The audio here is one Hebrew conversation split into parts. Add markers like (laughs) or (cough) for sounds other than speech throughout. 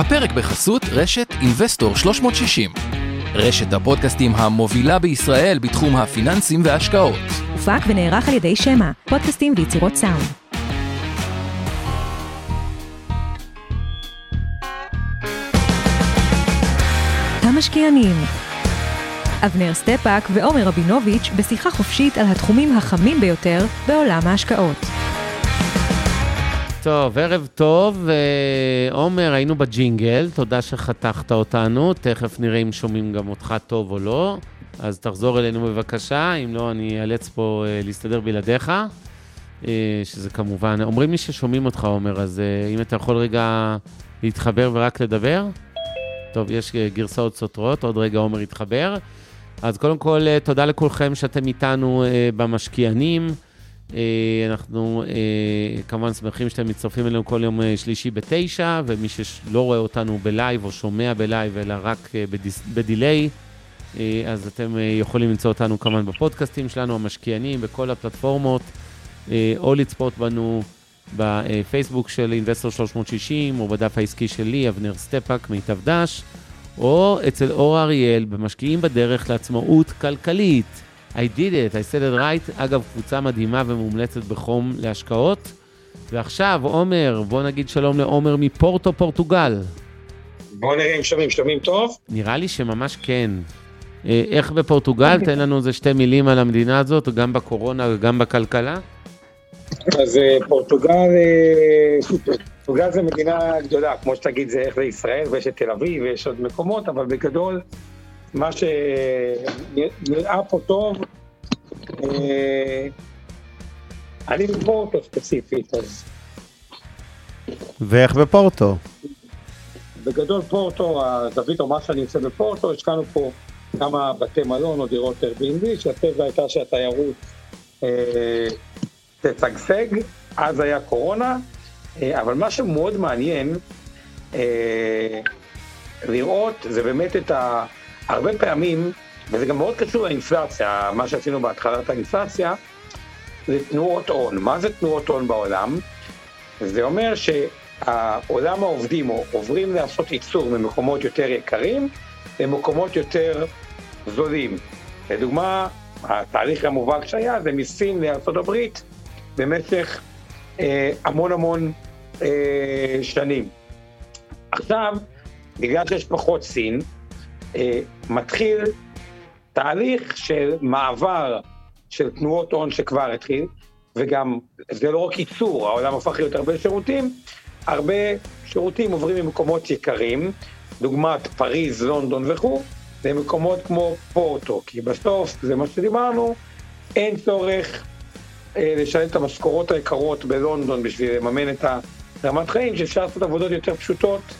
הפרק בחסות רשת אינבסטור 360. רשת הפודקאסטים המובילה בישראל בתחום הפיננסים וההשקעות. הופק ונערך על ידי שמע, פודקאסטים ויצירות סאונד. המשקיענים אבנר סטפאק ועומר רבינוביץ' בשיחה חופשית על התחומים החמים ביותר בעולם ההשקעות. טוב, ערב טוב. אה, עומר, היינו בג'ינגל, תודה שחתכת אותנו. תכף נראה אם שומעים גם אותך טוב או לא. אז תחזור אלינו בבקשה, אם לא, אני אאלץ פה אה, להסתדר בלעדיך. אה, שזה כמובן, אומרים לי ששומעים אותך, עומר, אז אם אתה יכול רגע להתחבר ורק לדבר. טוב, יש גרסאות סותרות, עוד רגע עומר יתחבר. אז קודם כל, תודה לכולכם שאתם איתנו במשקיענים. אה, אנחנו אה, כמובן שמחים שאתם מצטרפים אלינו כל יום אה, שלישי בתשע, ומי שלא רואה אותנו ב live או שומע ב live, אלא רק ב delay, אז אתם יכולים למצוא אותנו כמובן בפודקאסטים שלנו, המשקיענים, בכל הפלטפורמות, או לצפות בנו בפייסבוק של אינבסטור 360, או בדף העסקי שלי, אבנר סטפאק, מיטב דש, או אצל אור אריאל, במשקיעים בדרך לעצמאות כלכלית. I did it, I said it right. אגב, קבוצה מדהימה ומומלצת בחום להשקעות. ועכשיו, עומר, בוא נגיד שלום לעומר מפורטו, פורטוגל. בוא נראה אם שומעים, שומעים טוב? נראה לי שממש כן. אה, איך בפורטוגל? תן לנו איזה שתי מילים על המדינה הזאת, גם בקורונה וגם בכלכלה. אז אה, פורטוגל, אה, פורטוגל זה מדינה גדולה, כמו שתגיד זה איך זה ישראל, ויש את תל אביב ויש עוד מקומות, אבל בגדול מה שנראה פה טוב, אה, אני בפורטו ספציפית, אז... ואיך בפורטו? בגדול פורטו, הזווית או מה שאני עושה בפורטו, השקענו פה כמה בתי מלון או דירות Airbnb, שהטבע הייתה שהתיירות אה, תשגשג, אז היה קורונה, אה, אבל מה שמאוד מעניין אה, לראות זה באמת את ה... הרבה פעמים, וזה גם מאוד קשור לאינפלציה, מה שעשינו בהתחלת האינפלציה, זה תנועות הון. מה זה תנועות הון בעולם? זה אומר שהעולם העובדים עוברים לעשות ייצור ממקומות יותר יקרים למקומות יותר זולים. לדוגמה, התהליך המובהק שהיה זה מסין לארה"ב במשך אה, המון המון אה, שנים. עכשיו, בגלל שיש פחות סין, מתחיל תהליך של מעבר של תנועות הון שכבר התחיל, וגם זה לא רק ייצור, העולם הפך להיות הרבה שירותים, הרבה שירותים עוברים ממקומות יקרים, דוגמת פריז, לונדון וכו', למקומות כמו פורטו, כי בסוף, זה מה שדיברנו, אין צורך אה, לשלם את המשכורות היקרות בלונדון בשביל לממן את הרמת חיים, שאפשר לעשות עבודות יותר פשוטות אה,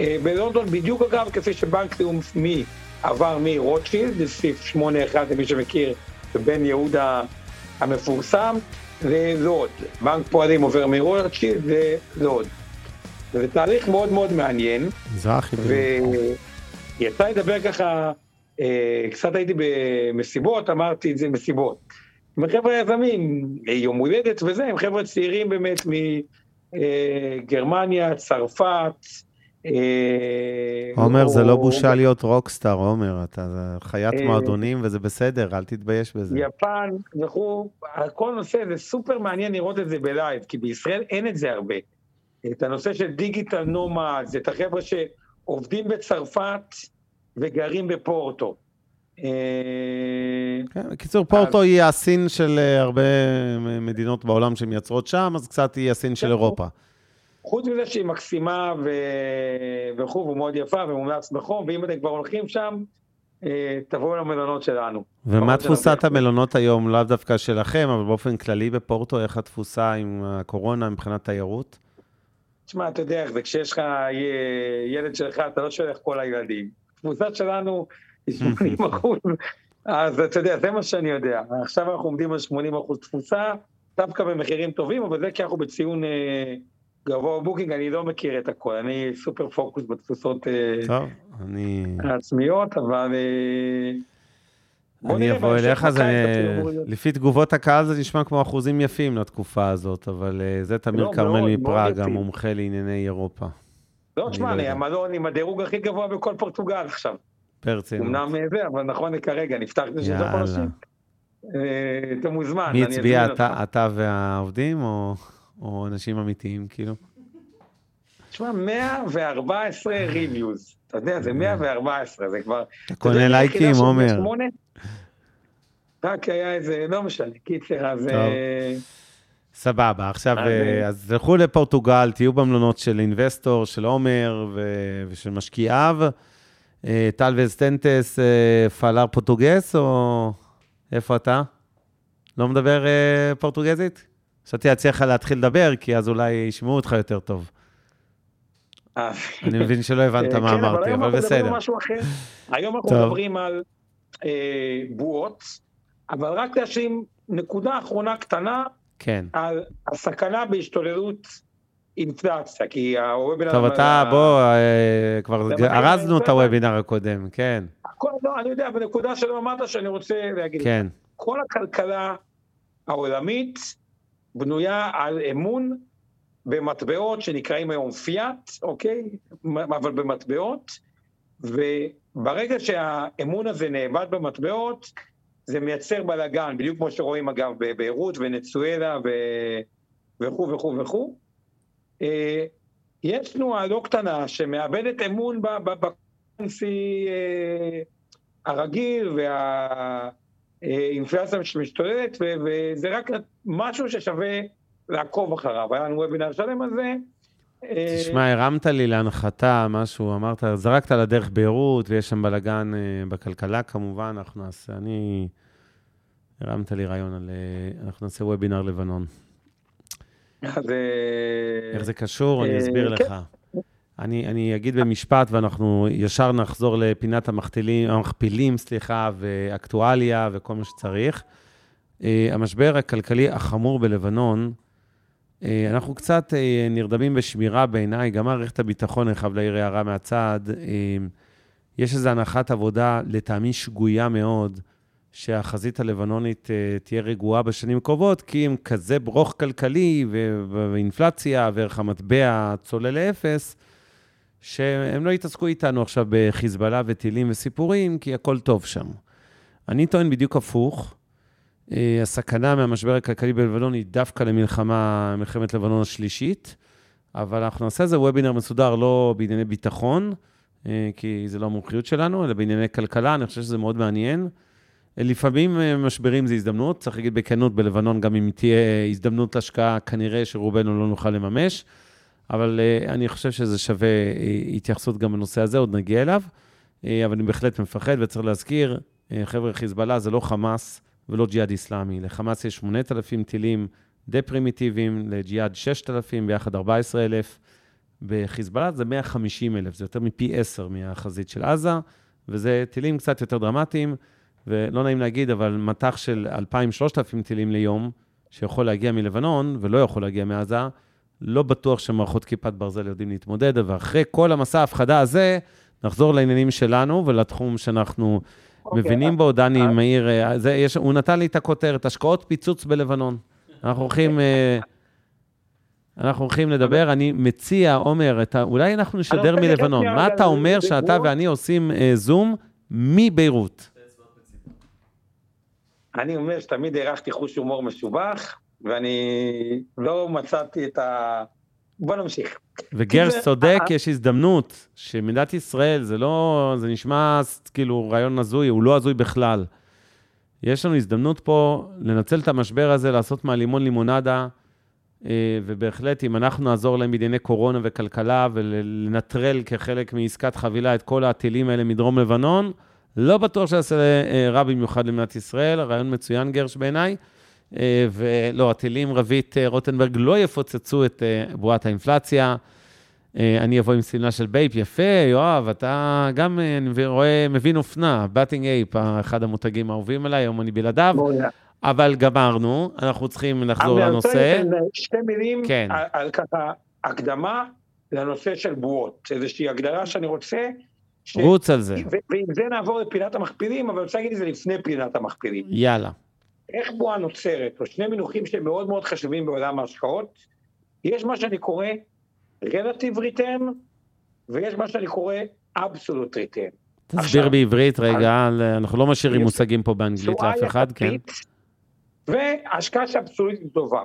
בלונדון בדיוק אגב, כפי שבנק לאומי עבר מרוטשילד, לסעיף 8-1 למי שמכיר, בבן יהודה המפורסם, ללוד. בנק פועלים עובר מרוטשילד ללוד. וזה תהליך מאוד מאוד מעניין. מזרחי. ויצא לדבר ככה, אה, קצת הייתי במסיבות, אמרתי את זה מסיבות. עם חבר'ה יזמים, יום הולדת וזה, הם חבר'ה צעירים באמת מגרמניה, אה, צרפת, אה, עומר, זה לא בושה להיות rockstar, עומר, אתה חיית אה, מועדונים וזה בסדר, אל תתבייש בזה. יפן וכו', כל נושא זה סופר מעניין לראות את זה ב live, כי בישראל אין את זה הרבה. את הנושא של digital nomad, את החבר'ה שעובדים בצרפת וגרים בפורטו. אה, כן, בקיצור, פורטו היא הסין של הרבה מדינות בעולם שמייצרות שם, אז קצת היא הסין של כן, אירופה. חוץ מזה שהיא מקסימה ו... וכו', ומאוד יפה ומומלץ בחום, ואם אתם כבר הולכים שם, אה, תבואו למלונות שלנו. ומה תפוסת המלונות היום, לאו דווקא שלכם, אבל באופן כללי בפורטו, איך התפוסה עם הקורונה מבחינת תיירות? תשמע, אתה יודע איך זה, כשיש לך ילד שלך, אתה לא שולח כל הילדים. התפוסה שלנו היא 80 אחוז, (laughs) אז אתה יודע, זה מה שאני יודע. עכשיו אנחנו עומדים על 80 אחוז תפוסה, דווקא במחירים טובים, אבל זה כי אנחנו בציון... גבוה בוקינג, אני לא מכיר את הכל, אני סופר פוקוס בתפוסות אה, טוב, אני... העצמיות, אבל... אה, אני אבוא אליך, זה, לפי תגובות הקהל זה נשמע כמו אחוזים יפים לתקופה הזאת, אבל אה, זה תמיר לא, כרמל מפראג, המומחה לענייני אירופה. לא, תשמע, לא אני. המלון עם הדירוג הכי גבוה בכל פורטוגל עכשיו. ברצינות. אמנם זה, אבל נכון לכרגע, נפתח את זה שזה. חודשים. אה, אתה מוזמן. מי הצביע, אתה והעובדים, או- או אנשים אמיתיים, כאילו? תשמע, 114 ריוויוז. אתה יודע, זה 114, זה כבר... אתה קונה לייקים, עומר. רק היה איזה, לא משנה, קיצר, אז... אה, סבבה, עכשיו, אז, אה, אה, תלכו לפורטוגל, תהיו במלונות של אינבסטור, של עומר ו- ושל משקיעיו. אה, טל וסטנטס, אה, פלאר פורטוגס, או איפה אתה? לא מדבר אה, פורטוגזית? חשבתי להציע לך להתחיל לדבר, כי אז אולי ישמעו אותך יותר טוב. אז- אני מבין שלא הבנת אה, מה כן, אמרתי, אבל בסדר. (laughs) היום אנחנו. מדברים על אה, בועות, אבל רק להשלים נקודה אחרונה קטנה כן. על הסכנה בהשתוללות אינפלציה, כי הוובינר... טוב, אתה, בוא, אה, כבר ארזנו את. הוובינר הקודם, כן, לא, אני יודע, בנקודה שלא אמרת שאני רוצה להגיד. כן. כל הכלכלה העולמית בנויה על אמון במטבעות שנקראים היום פיאט, אוקיי? אבל במטבעות, וברגע שהאמון הזה נאבד במטבעות, זה מייצר בלאגן, בדיוק כמו שרואים אגב בביירות ונצואלה. וכו' וכו' וכו'. אה, יש תנועה לא קטנה שמאבדת אמון ב- ב- בקורנסי אה, הרגיל והאינפלציה שמשתוללת, וזה רק משהו ששווה לעקוב אחריו. היה לנו וובינר שלם על זה. אה, תשמע, הרמת לי להנחתה, משהו, אמרת, זרקת לדרך ביירות, ויש שם בלאגן אה, בכלכלה כמובן, אנחנו נעשה, אני... הרמת לי רעיון על... אה, אנחנו נעשה וובינר לבנון. אז, אה, איך זה קשור? אני אה, אסביר כן. לך. אני, אני אגיד במשפט, ואנחנו ישר נחזור לפינת המכפילים, המכפילים, סליחה, ואקטואליה וכל מה שצריך. אה, המשבר הכלכלי החמור בלבנון, אה, אנחנו קצת אה, נרדמים בשמירה בעיניי, גם מערכת הביטחון, אני חייב להעיר הערה מהצד. יש איזו הנחת עבודה, לטעמי שגויה מאוד, שהחזית הלבנונית תהיה רגועה בשנים הקרובות, כי עם כזה ברוך כלכלי ואינפלציה וערך המטבע צולל לאפס, שהם לא יתעסקו איתנו עכשיו בחיזבאללה וטילים וסיפורים, כי הכל טוב שם. אני טוען בדיוק הפוך. אה, הסכנה מהמשבר הכלכלי בלבנון היא דווקא למלחמה, מלחמת לבנון השלישית, אבל אנחנו נעשה איזה וובינר מסודר לא בענייני ביטחון, אה, כי זה לא המומחיות שלנו, אלא בענייני כלכלה, אני חושב שזה מאוד מעניין. אה, לפעמים משברים זה הזדמנות, צריך להגיד בכנות, בלבנון גם אם תהיה הזדמנות השקעה, כנראה שרובנו לא נוכל לממש, אבל אה, אני חושב שזה שווה אה, התייחסות גם בנושא הזה, עוד נגיע אליו, אה, אבל אני בהחלט מפחד, וצריך להזכיר, חבר'ה, חיזבאללה זה לא חמאס ולא ג'יהאד איסלאמי. לחמאס יש 8,000 טילים די פרימיטיביים, לג'יהאד 6,000, ביחד 14,000. בחיזבאללה זה 150,000, זה יותר מפי 10 מהחזית של עזה, וזה טילים קצת יותר דרמטיים, ולא נעים להגיד, אבל מטח של 2,000-3,000 טילים ליום, שיכול להגיע מלבנון ולא יכול להגיע מעזה, לא בטוח שמערכות כיפת ברזל יודעים להתמודד, ואחרי כל המסע ההפחדה הזה, נחזור לעניינים שלנו ולתחום שאנחנו אוקיי, מבינים בו. דני מאיר, אה, זה, יש, הוא נתן לי את הכותרת, השקעות פיצוץ בלבנון. אנחנו הולכים... אה, אנחנו הולכים לדבר, אני מציע, עומר, את ה... אולי אנחנו נשדר מלבנון. מה אתה אומר שאתה? ואני עושים אה, זום מביירות? אני אומר שתמיד הערכתי חוש הומור משובח, ואני לא מצאתי את ה... בוא נמשיך. וגרש צודק, אה, יש הזדמנות שמדינת ישראל, זה לא, זה נשמע כאילו רעיון הזוי, הוא לא הזוי בכלל. יש לנו הזדמנות פה לנצל את המשבר הזה, לעשות מהלימון לימונדה, אה, ובהחלט, אם אנחנו נעזור להם בענייני קורונה וכלכלה, ולנטרל כחלק מעסקת חבילה את כל הטילים האלה מדרום לבנון, לא בטוח שיעשה אה, רע במיוחד למדינת ישראל, רעיון מצוין, גרש בעיניי. אה, ולא, הטילים, רבית אה, רוטנברג, לא יפוצצו את אה, בועת האינפלציה. אני אבוא עם סמלה של בייפ, יפה, יואב, אתה גם, אני רואה, מבין אופנה, באטינג אייפ, אחד המותגים האהובים עליי, היום אני בלעדיו, אבל גמרנו, אנחנו צריכים לחזור אני לנושא. רוצה לתת שתי מילים כן. על, על ככה הקדמה לנושא של בועות, איזושהי הגדרה שאני רוצה. ש... רוץ על זה, ועם זה נעבור לפינת המכפילים, אבל אני רוצה להגיד את זה לפני פינת המכפילים. יאללה. איך בועה נוצרת, או שני מינוחים שהם מאוד מאוד חשובים בעולם ההשקעות. יש מה שאני קורא Relative Return ויש מה שאני קורא אבסולוט ריטרן. תסביר בעברית רגע, אנחנו לא משאירים מושגים פה באנגלית לאף אחד, כן? והשקעה שאבסולוטית טובה.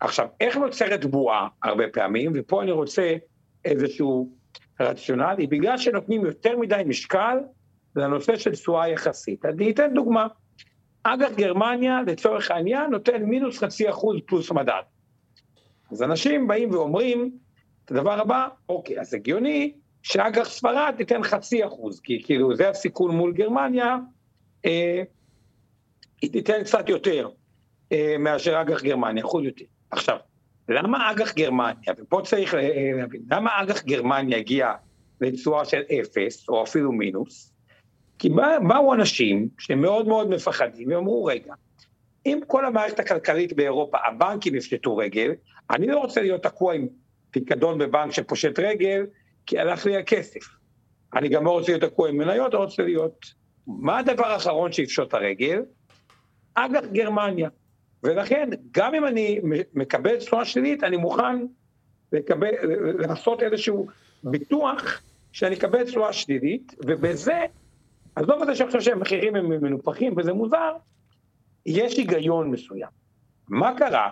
עכשיו, איך נוצרת בועה הרבה פעמים, ופה אני רוצה איזשהו רציונלי, בגלל שנותנים יותר מדי משקל לנושא של תשואה יחסית. אני אתן דוגמה. אג"ח גרמניה, לצורך העניין, נותן מינוס חצי אחוז פלוס מדד. אז אנשים באים ואומרים, את הדבר הבא, אוקיי, אז הגיוני שאג"ח ספרד תיתן חצי אחוז, כי כאילו זה הסיכון מול גרמניה, אה, היא תיתן קצת יותר אה, מאשר אג"ח גרמניה, אחוז יותר. עכשיו, למה אג"ח גרמניה, ופה צריך אה, להבין, למה אג"ח גרמניה הגיע לתשואה של אפס, או אפילו מינוס? כי בא, באו אנשים שמאוד מאוד מפחדים, ואמרו, רגע, אם כל המערכת הכלכלית באירופה, הבנקים יפשטו רגל, אני לא רוצה להיות תקוע עם פיקדון בבנק שפושט רגל, כי הלך לי הכסף. אני גם לא רוצה להיות תקוע עם מניות, לא רוצה להיות... מה הדבר האחרון שיפשוט הרגל? אג"ח גרמניה. ולכן, גם אם אני מקבל תשואה שלילית, אני מוכן לקבל, לעשות איזשהו ביטוח שאני אקבל תשואה שלילית, ובזה, עזוב את זה חושב שהמחירים הם מנופחים וזה מוזר, יש היגיון מסוים. מה קרה?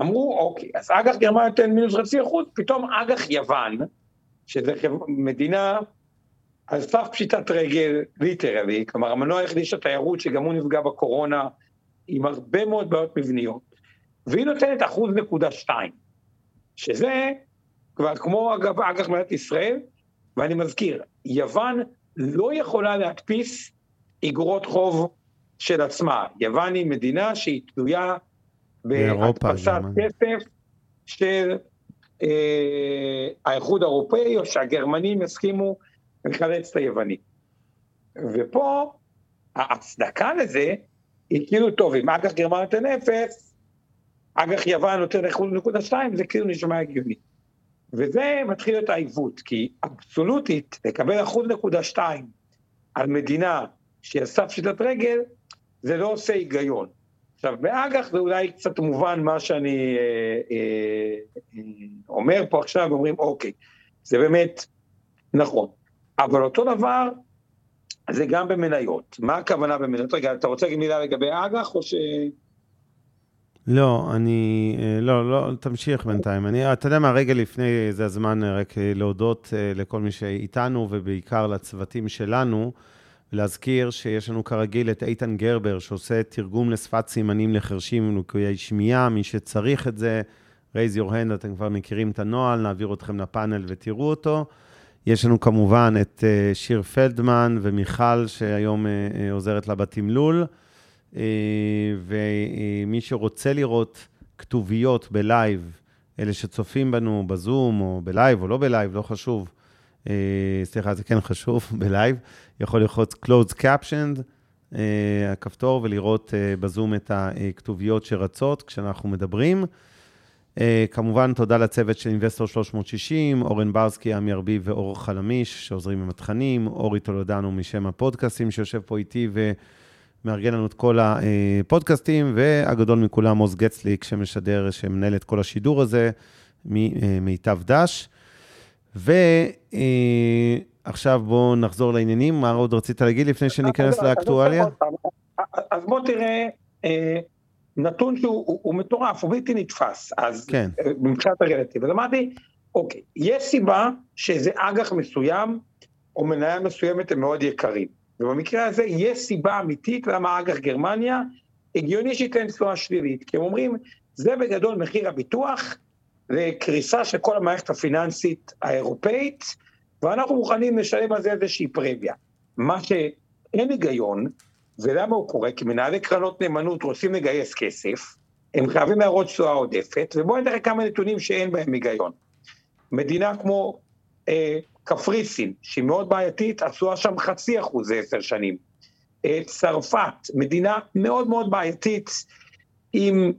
אמרו, אוקיי, אז אג"ח גרמניה נותן מינוס חצי אחוז, פתאום אג"ח יוון, שזה מדינה על סף פשיטת רגל ליטרלי, כלומר המנוע היחידי של התיירות שגם הוא נפגע בקורונה עם הרבה מאוד בעיות מבניות, והיא נותנת אחוז נקודה שתיים, שזה כבר כמו אגב אג"ח מדינת ישראל, ואני מזכיר, יוון לא יכולה להדפיס איגרות חוב של עצמה. יוון היא מדינה שהיא תלויה בהדפסת כסף של אה, האיחוד האירופאי, או שהגרמנים יסכימו לחלץ את היוונים. ופה ההצדקה לזה היא כאילו, טוב, אם אג"ח גרמניה נותן אפס, אג"ח יוון נותן אחוז נקודה שתיים, זה כאילו נשמע הגיוני. וזה מתחיל להיות העיוות, כי אבסולוטית, לקבל אחוז נקודה שתיים על מדינה שהיא על סף שיטת רגל, זה לא עושה היגיון. עכשיו, באג"ח זה אולי קצת מובן מה שאני אה, אה, אה, אומר פה עכשיו, אומרים, אוקיי, זה באמת נכון. אבל אותו דבר, זה גם במניות. מה הכוונה במניות? רגע, אתה רוצה להגיד מילה לגבי אג"ח, או ש... לא, אני... אה, לא, לא, תמשיך בינתיים. אני, אתה יודע מה, רגע לפני, זה הזמן אה, רק להודות אה, לכל מי שאיתנו, ובעיקר לצוותים שלנו. להזכיר שיש לנו כרגיל את איתן גרבר, שעושה תרגום לשפת סימנים לחרשים ולקויי שמיעה. מי שצריך את זה, raise your hand, אתם כבר מכירים את הנוהל, נעביר אתכם לפאנל ותראו אותו. יש לנו כמובן את שיר פלדמן ומיכל, שהיום עוזרת לה בתמלול. Uh, ומי שרוצה לראות כתוביות ב live, אלה שצופים בנו בזום או ב live או לא ב live, לא חשוב, אה, סליחה, זה כן חשוב, (laughs) ב live, יכול ללחוץ closed captioned, אה, הכפתור, ולראות אה, בזום את הכתוביות שרצות כשאנחנו מדברים. כמובן, תודה לצוות של אינבסטור 360, אורן ברסקי, עמי ארביב ואור חלמיש, שעוזרים עם התכנים, אורי טולדנו משם הפודקאסטים, שיושב פה איתי ומארגן לנו את כל הפודקאסטים, והגדול מכולם, עוז גצליק, שמשדר, שמנהל את כל השידור הזה, ממיטב דש. ועכשיו בואו נחזור לעניינים, מה עוד רצית להגיד לפני שניכנס לאקטואליה? אז בוא תראה אה, נתון שהוא מטורף, הוא בלתי נתפס, אז כן. אה, מבחינת הרלטיב. אז אמרתי, אוקיי, יש סיבה שאיזה אג"ח מסוים או מניה מסוימת הם מאוד יקרים. ובמקרה הזה יש סיבה אמיתית למה אג"ח גרמניה הגיוני שייתן תשואה שלילית, כי הם אומרים, זה בגדול מחיר הביטוח לקריסה של כל המערכת הפיננסית האירופאית, ואנחנו מוכנים לשלם על זה איזושהי פרמיה. מה שאין היגיון, ולמה הוא קורה? כי מנהלי קרנות נאמנות רוצים לגייס כסף, הם חייבים להראות תשואה עודפת, ובואו נראה כמה נתונים שאין בהם היגיון. מדינה כמו אה, קפריסין, שהיא מאוד בעייתית, התשואה שם חצי אחוז זה עשר שנים. אה, צרפת, מדינה מאוד מאוד בעייתית, עם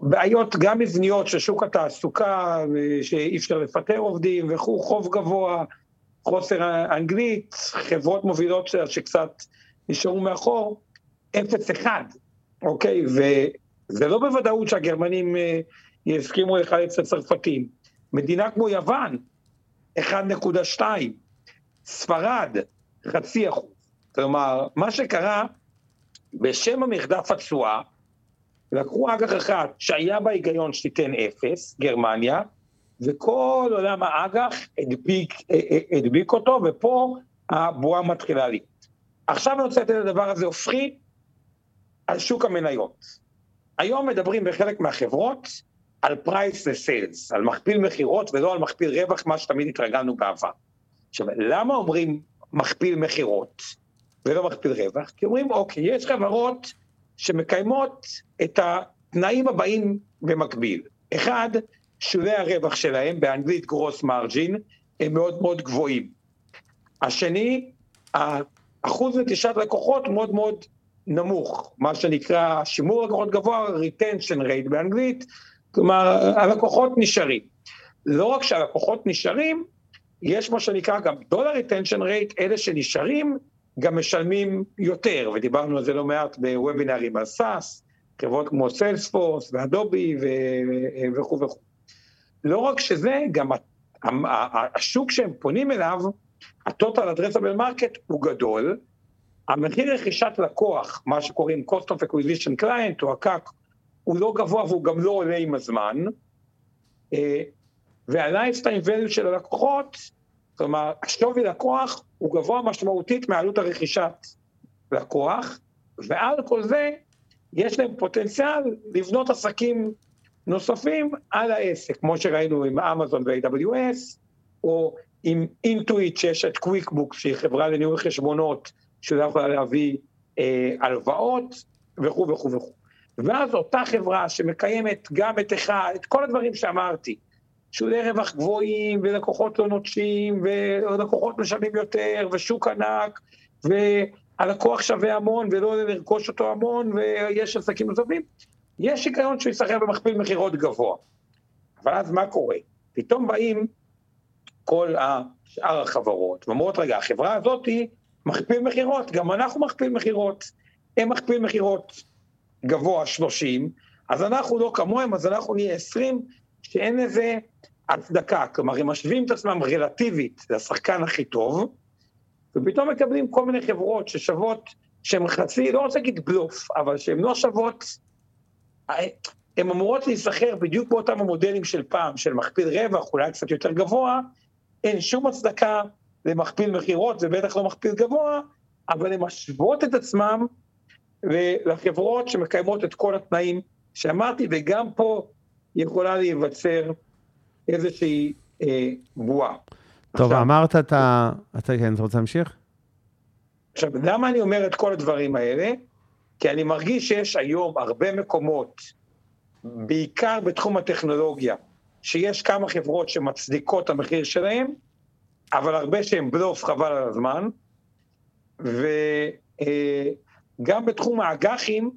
בעיות גם מבניות של שוק התעסוקה, שאי אפשר לפטר עובדים וכו', חוב גבוה, חוסר אנגלית, חברות מובילות שקצת נשארו מאחור, אפס אחד, אוקיי? וזה לא בוודאות שהגרמנים אה, יסכימו לחלץ את הצרפתים. מדינה כמו יוון, 1.2. ספרד, חצי אחוז. כלומר, מה שקרה, בשם המרדף התשואה, לקחו אג"ח אחד שהיה בה היגיון שתיתן אפס, גרמניה, וכל עולם האג"ח הדביק, אה, אה, הדביק אותו, ופה הבועה מתחילה לי. עכשיו אני רוצה לתת את הדבר הזה הופכי על שוק המניות. היום מדברים בחלק מהחברות על פרייס לסיילס, על מכפיל מכירות ולא על מכפיל רווח, מה שתמיד התרגלנו בעבר. עכשיו, למה אומרים מכפיל מכירות ולא מכפיל רווח? כי אומרים, אוקיי, יש חברות שמקיימות את התנאים הבאים במקביל. אחד, שולי הרווח שלהם, באנגלית גרוס מרג'ין, הם מאוד מאוד גבוהים. השני, אחוז נטישת לקוחות מאוד מאוד נמוך, מה שנקרא שימור לקוחות גבוה, retention rate באנגלית, כלומר הלקוחות נשארים. לא רק שהלקוחות נשארים, יש מה שנקרא גם דולר retention rate, אלה שנשארים גם משלמים יותר, ודיברנו על זה לא מעט בוובינארים על SaaS, חברות כמו סיילספורס ואדובי וכו' וכו'. לא רק שזה, גם השוק שהם פונים אליו, ה-total addressable market הוא גדול, המחיר רכישת לקוח, מה שקוראים cost of acquisition client או ה CAC, הוא לא גבוה והוא גם לא עולה עם הזמן, אה, וה-lifetime value של הלקוחות, כלומר, השווי לקוח הוא גבוה משמעותית מעלות הרכישת לקוח, ועל כל זה יש להם פוטנציאל לבנות עסקים נוספים על העסק, כמו שראינו עם אמזון ו-AWS, או עם אינטואיט שיש את קוויקבוק, שהיא חברה לניהול חשבונות, שלא יכולה להביא אה, הלוואות וכו' וכו' וכו'. ואז אותה חברה שמקיימת גם את אחד, את כל הדברים שאמרתי, שולי רווח גבוהים, ולקוחות לא נוטשים, ולקוחות משלמים יותר, ושוק ענק, והלקוח שווה המון, ולא לרכוש אותו המון, ויש עסקים נוספים, יש היגיון שהוא יסחר במכפיל מכירות גבוה. אבל אז מה קורה? פתאום באים כל שאר החברות, ואומרות, רגע, החברה הזאת היא מכפיל מכירות, גם אנחנו מכפיל מכירות. הם מכפיל מכירות גבוה 30, אז אנחנו לא כמוהם, אז אנחנו נהיה 20, שאין לזה הצדקה. כלומר, הם משווים את עצמם רלטיבית לשחקן הכי טוב, ופתאום מקבלים כל מיני חברות ששוות, שהן חצי, לא רוצה להגיד בלוף, אבל שהן לא שוות, הן אמורות להיסחר בדיוק באותם המודלים של פעם, של מכפיל רווח, אולי קצת יותר גבוה, אין שום הצדקה למכפיל מכירות, זה בטח לא מכפיל גבוה, אבל הן משוות את עצמם לחברות שמקיימות את כל התנאים שאמרתי, וגם פה יכולה להיווצר איזושהי אה, בועה. טוב, עכשיו, אמרת את ה... אתה כן, אתה רוצה להמשיך? עכשיו, למה אני אומר את כל הדברים האלה? כי אני מרגיש שיש היום הרבה מקומות, בעיקר בתחום הטכנולוגיה, שיש כמה חברות שמצדיקות את המחיר שלהם, אבל הרבה שהם בלוף חבל על הזמן, וגם בתחום האג"חים,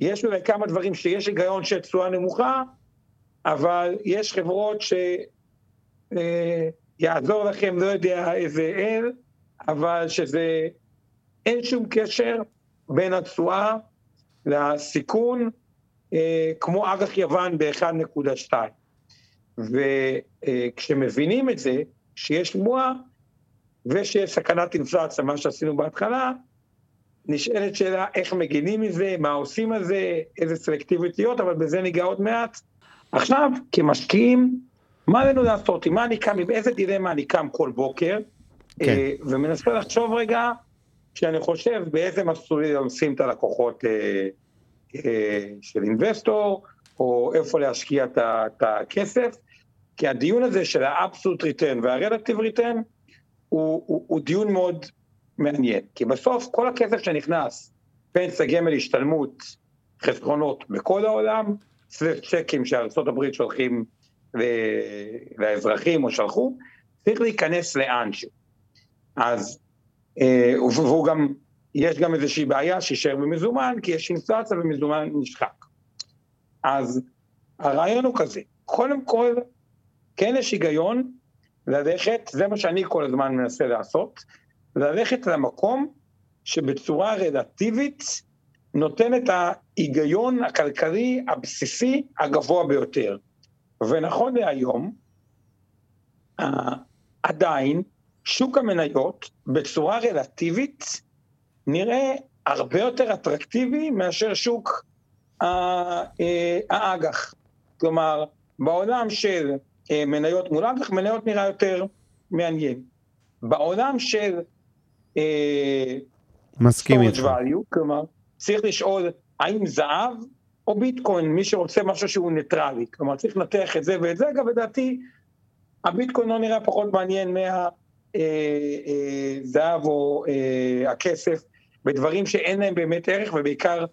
יש אולי כמה דברים שיש היגיון של תשואה נמוכה, אבל יש חברות שיעזור לכם, לא יודע איזה אל, אבל שזה, אין שום קשר בין התשואה לסיכון, אה, כמו אג"ח יוון ב-1.2. וכשמבינים את זה, שיש בועה ושיש סכנת אינפלציה, מה שעשינו בהתחלה, נשאלת שאלה איך מגינים מזה, מה עושים על זה, איזה סלקטיביות אבל בזה ניגע עוד מעט. עכשיו, כמשקיעים, מה עלינו לעשות? עם מה אני קם, עם איזה דילמה אני קם כל בוקר, כן. אה, ומנסה לחשוב רגע, שאני חושב באיזה מסלולים עושים את הלקוחות אה, אה, של אינבסטור, או איפה להשקיע את הכסף, כי הדיון הזה של האבסולוט ריטרן והרלטיב ריטרן הוא, הוא, הוא דיון מאוד מעניין, כי בסוף כל הכסף שנכנס, פנסיה, גמל, השתלמות, חסכונות בכל העולם, צ'קים שארה"ב שולחים לאזרחים או שלחו, צריך להיכנס לאנשהו. אז, אה, והוא גם, יש גם איזושהי בעיה שישאר במזומן, כי יש אינפלציה ומזומן נשחק. אז הרעיון הוא כזה, קודם כל, כן יש היגיון ללכת, זה מה שאני כל הזמן מנסה לעשות, ללכת למקום שבצורה רלטיבית נותן את ההיגיון הכלכלי הבסיסי הגבוה ביותר. ונכון להיום, עדיין שוק המניות בצורה רלטיבית נראה הרבה יותר אטרקטיבי מאשר שוק אה, האג"ח. כלומר, בעולם של אה, מניות מול אג"ח, מניות נראה יותר מעניין. בעולם של... אה, מסכים איתך. כלומר, צריך לשאול האם זהב או ביטקוין, מי שרוצה משהו שהוא ניטרלי. כלומר, צריך לנתח את זה ואת זה, אגב, לדעתי, הביטקוין לא נראה פחות מעניין מהזהב אה, אה, או אה, הכסף, בדברים שאין להם באמת ערך, ובעיקר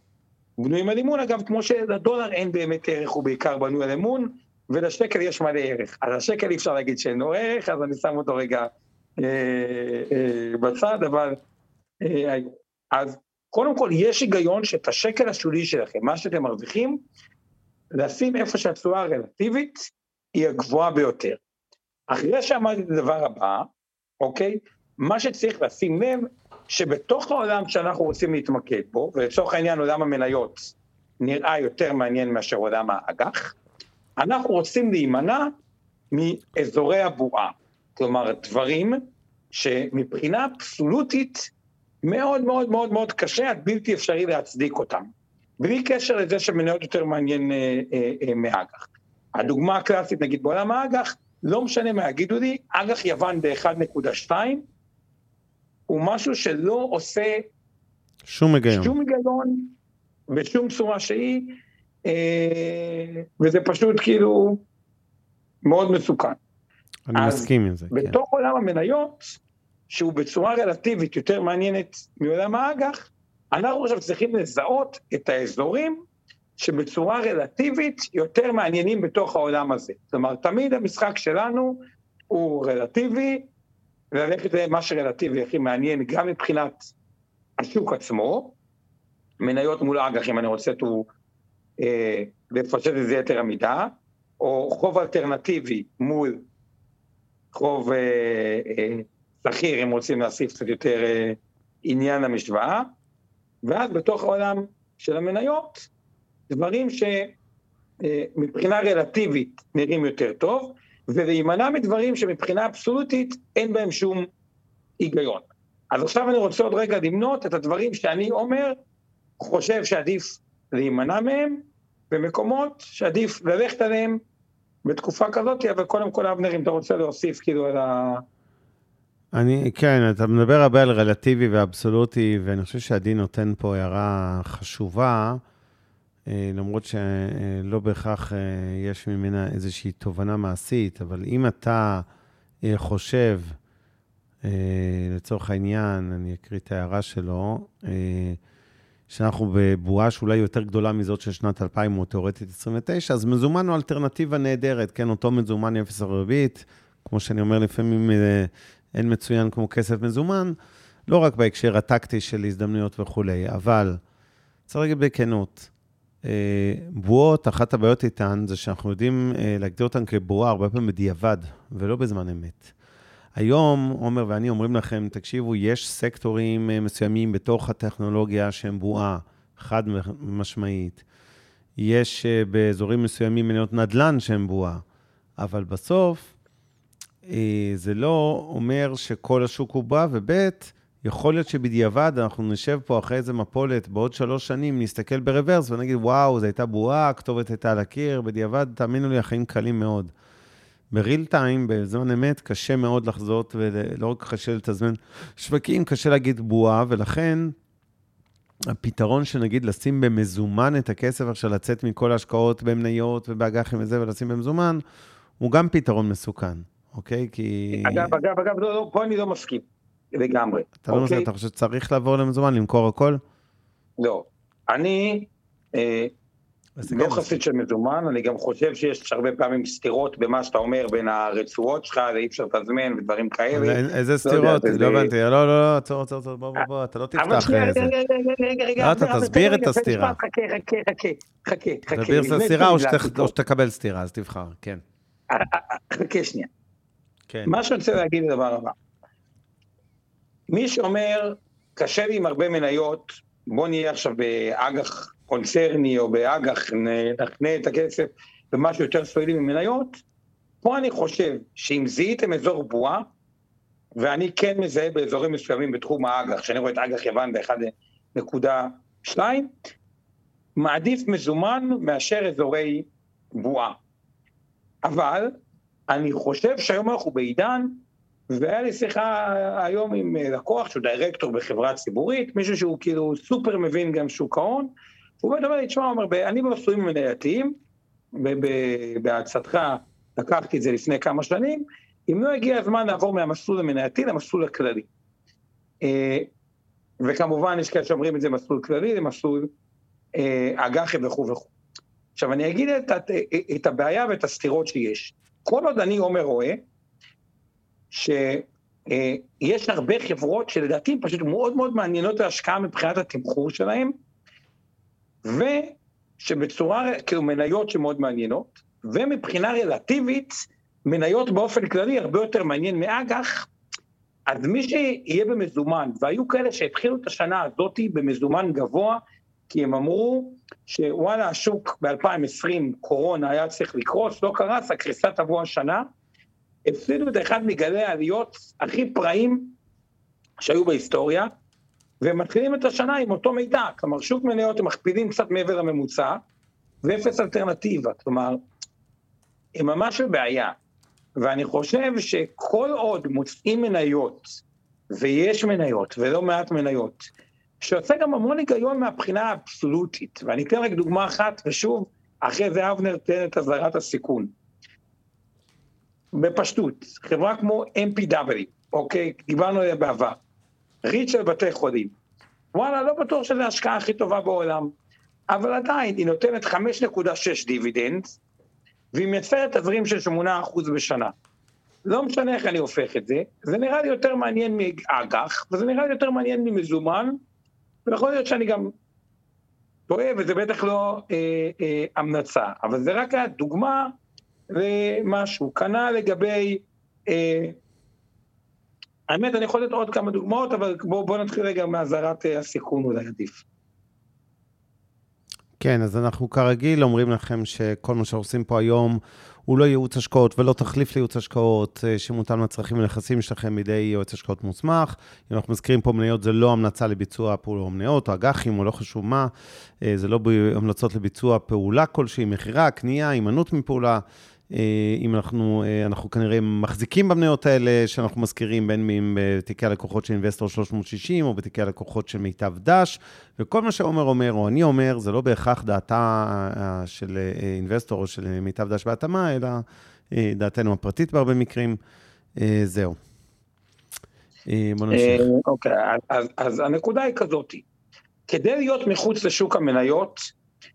בנויים על אמון, אגב, כמו שלדולר אין באמת ערך, הוא בעיקר בנוי על אמון, ולשקל יש מלא ערך. אז השקל אי אפשר להגיד שאין לו ערך, אז אני שם אותו רגע בצד, אבל... אה, אז קודם כל, יש היגיון שאת השקל השולי שלכם, מה שאתם מרוויחים, לשים איפה שהתשואה הרלטיבית היא הגבוהה ביותר. אחרי שאמרתי את הדבר הבא, אוקיי? מה שצריך לשים לב, שבתוך העולם שאנחנו רוצים להתמקד בו, ולצורך העניין עולם המניות נראה יותר מעניין מאשר עולם האג"ח, אנחנו רוצים להימנע מאזורי הבועה. כלומר, דברים שמבחינה אבסולוטית מאוד מאוד מאוד מאוד קשה עד בלתי אפשרי להצדיק אותם. בלי קשר לזה שמניות יותר מעניין אה, אה, אה, מאג"ח. הדוגמה הקלאסית, נגיד בעולם האג"ח, לא משנה מה יגידו לי, אג"ח יוון ב-1.2 הוא משהו שלא עושה שום היגיון. שום היגיון בשום צורה שהיא, אה, וזה פשוט כאילו מאוד מסוכן. אני מסכים עם זה, כן. בתוך עולם המניות, שהוא בצורה רלטיבית יותר מעניינת מעולם האג"ח, אנחנו עכשיו צריכים לזהות את האזורים שבצורה רלטיבית יותר מעניינים בתוך העולם הזה. כלומר, תמיד המשחק שלנו הוא רלטיבי, וללכת למה שרלטיבי הכי מעניין גם מבחינת השוק עצמו, מניות מול אג"ח, אם אני רוצה to, אה, לפשט את זה יתר המידה, או חוב אלטרנטיבי מול חוב אה, אה, שכיר, אם רוצים להוסיף קצת יותר אה, עניין למשוואה, ואז בתוך העולם של המניות, דברים שמבחינה רלטיבית נראים יותר טוב, ולהימנע מדברים שמבחינה אבסולוטית אין בהם שום היגיון. אז עכשיו אני רוצה עוד רגע למנות את הדברים שאני אומר, חושב שעדיף להימנע מהם, במקומות שעדיף ללכת עליהם בתקופה כזאת, אבל קודם כל, אבנר, אם אתה רוצה להוסיף כאילו על ה... אני, כן, אתה מדבר הרבה על רלטיבי ואבסולוטי, ואני חושב שעדי נותן פה הערה חשובה, אה, למרות שלא בהכרח אה, יש ממנה איזושהי תובנה מעשית, אבל אם אתה אה, חושב, לצורך העניין, אני אקריא את ההערה שלו, שאנחנו בבועה שאולי יותר גדולה מזאת של שנת 2000 או תאורטית 29, אז מזומן הוא אלטרנטיבה נהדרת, כן, אותו מזומן אפס הריבית, כמו שאני אומר, לפעמים אין מצוין כמו כסף מזומן, לא רק בהקשר הטקטי של הזדמנויות וכולי, אבל צריך להגיד בכנות, אה, בועות, אחת הבעיות איתן זה שאנחנו יודעים אה, להגדיר אותן כבועה הרבה פעמים בדיעבד, ולא בזמן אמת. היום, עומר ואני אומרים לכם, תקשיבו, יש סקטורים אה, מסוימים בתוך הטכנולוגיה שהם בועה, חד משמעית. יש באזורים מסוימים מניות נדל"ן שהם בועה, אבל בסוף, זה לא אומר שכל השוק הוא בא, וב', יכול להיות שבדיעבד אנחנו נשב פה אחרי איזה מפולת, בעוד שלוש שנים נסתכל ברוורס ונגיד, וואו, זו הייתה בועה, הכתובת הייתה על הקיר, בדיעבד, תאמינו לי, החיים קלים מאוד. בריל טיים, בזמן אמת, קשה מאוד לחזות, ולא רק קשה לתזמן שווקים, קשה להגיד בועה, ולכן הפתרון שנגיד לשים במזומן את הכסף עכשיו, לצאת מכל ההשקעות במניות ובאג"חים וזה, ולשים במזומן, הוא גם פתרון מסוכן, אוקיי? כי... אגב, אגב, אגב, לא, לא, פה אני לא מסכים. לגמרי. אתה לא מבין, אתה חושב שצריך לעבור למזומן, למכור הכל? לא. אני אה, לא חסיד של מזומן, אני גם חושב שיש הרבה פעמים סתירות במה שאתה אומר בין הרצועות שלך, ואי אפשר לתזמן ודברים כאלה. איזה לא סתירות? לא הבנתי. לא, לא, לא, עצור, עצור, עצור, בוא, בוא, בוא, אתה לא תפתח איזה. לא, אתה תסביר את הסתירה. חכה, חכה, חכה, חכה. תסביר את הסתירה או שתקבל סתירה, אז תבחר, כן. חכה שנייה. כן. מה שאני רוצה להגיד לדבר הבא. מי שאומר, קשה לי עם הרבה מניות, בוא נהיה עכשיו באג"ח קונצרני או באג"ח, נכנה את הכסף במשהו יותר סולידי ממניות, פה אני חושב שאם זיהיתם אזור בועה, ואני כן מזהה באזורים מסוימים בתחום האג"ח, כשאני רואה את אג"ח יוון ב-1.2, מעדיף מזומן מאשר אזורי בועה. אבל אני חושב שהיום אנחנו בעידן, והיה לי שיחה היום עם לקוח שהוא דירקטור בחברה ציבורית, מישהו שהוא כאילו סופר מבין גם שוק ההון, הוא אומר לי, תשמע, אומר, אני במסלולים מנייתיים, בהצעתך לקחתי את זה לפני כמה שנים, אם לא הגיע הזמן לעבור מהמסלול המנייתי למסלול הכללי. אה, וכמובן יש כאלה שאומרים את זה מסלול כללי למסלול אה, אג"חי וכו' וכו'. עכשיו אני אגיד את, את, את הבעיה ואת הסתירות שיש. כל עוד אני עומר רואה שיש הרבה חברות שלדעתי פשוט מאוד מאוד מעניינות להשקעה מבחינת התמחור שלהם, ושבצורה, כאילו מניות שמאוד מעניינות, ומבחינה רלטיבית, מניות באופן כללי הרבה יותר מעניין מאג"ח, אז מי שיהיה במזומן, והיו כאלה שהתחילו את השנה הזאתי במזומן גבוה, כי הם אמרו שוואלה, השוק ב-2020, קורונה, היה צריך לקרוס, לא קרס, הקריסה תבוא השנה, הפסידו את אחד מגלי העליות הכי פראיים שהיו בהיסטוריה, והם מתחילים את השנה עם אותו מידע, כלומר שוק מניות הם מכפילים קצת מעבר לממוצע, ואפס אלטרנטיבה, כלומר, הם ממש בבעיה. ואני חושב שכל עוד מוצאים מניות, ויש מניות, ולא מעט מניות, שיוצא גם המון היגיון מהבחינה האבסולוטית, ואני אתן רק דוגמה אחת, ושוב, אחרי זה אבנר תן את אזהרת הסיכון. בפשטות, חברה כמו MPW, אוקיי, דיברנו עליה בעבר, ריט של בתי חולים, וואלה, לא בטוח שזו ההשקעה הכי טובה בעולם, אבל עדיין היא נותנת 5.6 דיבידנד, והיא מייצרת תזרים של 8% בשנה. לא משנה איך אני הופך את זה, זה נראה לי יותר מעניין מאג"ח, וזה נראה לי יותר מעניין ממזומן, ויכול להיות שאני גם טועה, וזה בטח לא אה, אה, המלצה, אבל זה רק הדוגמה למשהו. כנ"ל לגבי, אה, האמת, אני יכול לתת עוד כמה דוגמאות, אבל בואו בוא נתחיל רגע מאזהרת אה, הסיכון אולי עדיף. כן, אז אנחנו כרגיל אומרים לכם שכל מה שאנחנו עושים פה היום הוא לא ייעוץ השקעות ולא תחליף לייעוץ השקעות אה, שמותאם לצרכים ונכסים שלכם בידי יועץ השקעות מוסמך. אם אנחנו מזכירים פה מניות, זה לא המלצה לביצוע פעולה מניות או אג"חים או לא חשוב מה, אה, זה לא המלצות לביצוע פעולה כלשהי, מכירה, קנייה, הימנעות מפעולה. אה, אם אנחנו, אה, אנחנו כנראה מחזיקים במניות האלה שאנחנו מזכירים, בין אם בתיקי הלקוחות של אינבסטור 360 או בתיקי הלקוחות של מיטב דש, וכל מה שעומר אומר או אני אומר, זה לא בהכרח דעתה אה, של אינבסטור או של מיטב דש בהתאמה, אלא דעתנו הפרטית בהרבה מקרים. זהו. בוא נמשיך. אוקיי, אז, אז הנקודה היא כזאת, כדי להיות מחוץ לשוק המניות,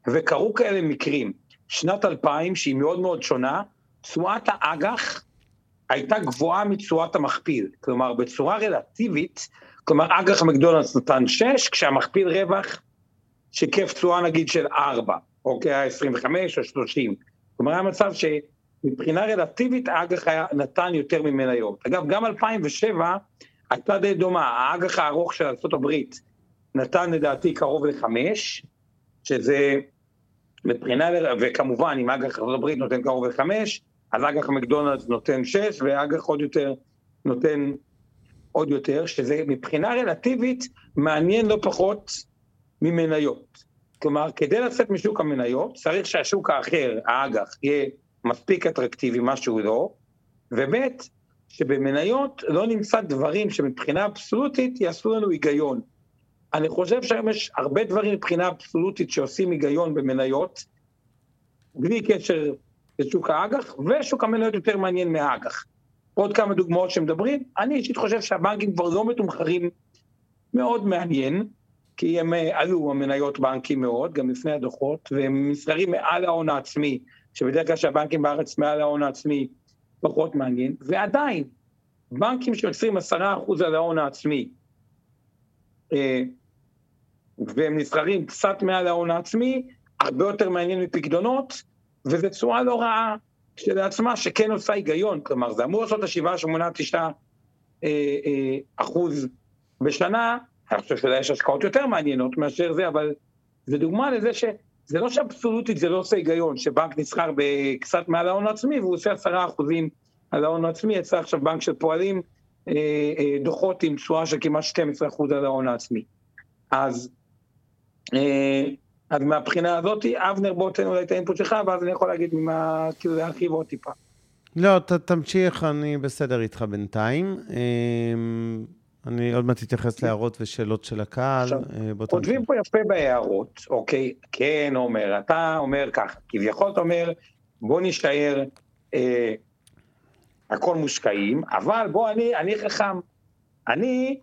וקרו כאלה מקרים, שנת 2000, שהיא מאוד מאוד שונה, תשואת האג"ח הייתה גבוהה מתשואת המכפיל. כלומר, בצורה רלטיבית, כלומר, אג"ח מקדונלדס נתן 6, כשהמכפיל רווח שיקף תשואה נגיד של 4, אוקיי, היה 25 או 30. כלומר, היה מצב שמבחינה רלטיבית האג"ח נתן יותר ממניות. אגב, גם 2007 הייתה די דומה, האג"ח הארוך של ארה"ב נתן לדעתי קרוב ל-5, שזה מבחינה, וכמובן אם אג"ח ארה"ב נותן קרוב לחמש, אז אג"ח מקדונלדס נותן שש, ואג"ח עוד יותר נותן עוד יותר, שזה מבחינה רלטיבית מעניין לא פחות ממניות. כלומר, כדי לצאת משוק המניות, צריך שהשוק האחר, האג"ח, יהיה מספיק אטרקטיבי, מה שהוא לא, וב' שבמניות לא נמצא דברים שמבחינה אבסולוטית יעשו לנו היגיון. אני חושב שהיום יש הרבה דברים מבחינה אבסולוטית שעושים היגיון במניות, בלי קשר לשוק האג"ח, ושוק המניות יותר מעניין מהאג"ח. עוד כמה דוגמאות שמדברים, אני אישית חושב שהבנקים כבר לא מתומחרים מאוד מעניין, כי הם אה, עלו המניות בנקים מאוד, גם לפני הדוחות, והם נסחרים מעל ההון העצמי, שבדרך כלל שהבנקים בארץ מעל ההון העצמי פחות מעניין, ועדיין, בנקים שיוצרים עשרה אחוז על ההון העצמי, אה, והם נסחרים קצת מעל ההון העצמי, הרבה יותר מעניין מפקדונות, וזו תשואה לא רעה כשלעצמה, שכן עושה היגיון, כלומר זה אמור לעשות את השבעה, שמונה, תשעה אה, אה, אחוז בשנה, אני חושב שיש השקעות יותר מעניינות מאשר זה, אבל זה דוגמה לזה שזה לא שאבסולוטית זה לא עושה היגיון, שבנק נסחר בקצת מעל ההון העצמי והוא עושה עשרה אחוזים על ההון העצמי, יצא עכשיו בנק של פועלים אה, אה, דוחות עם תשואה של כמעט 12% על ההון העצמי. אז, אז מהבחינה הזאת, אבנר, בוא תן אולי את האינפוט שלך, ואז אני יכול להגיד ממה, כאילו להרחיב עוד טיפה. לא, ת, תמשיך, אני בסדר איתך בינתיים. אמ, אני עוד מעט אתייחס להערות ושאלות של הקהל. אה, כותבים. פה יפה בהערות, אוקיי? כן, עומר, אתה אומר ככה, כביכול אתה אומר, בוא נישאר אה, הכל מושקעים, אבל בוא, אני, אני חכם. אני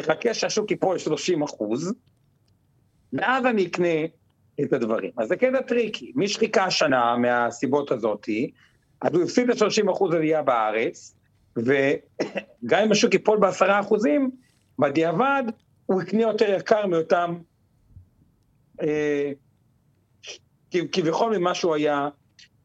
אחכה שהשוק ייפול 30 אחוז, ואז אני אקנה את הדברים. אז זה קטע tricky. מי שחיכה השנה מהסיבות הזאתי, אז הוא הפסיד את 30 אחוז עלייה בארץ, וגם אם השוק ייפול בעשרה אחוזים, בדיעבד הוא יקנה יותר יקר מאותם, אה, כביכול ממה שהוא היה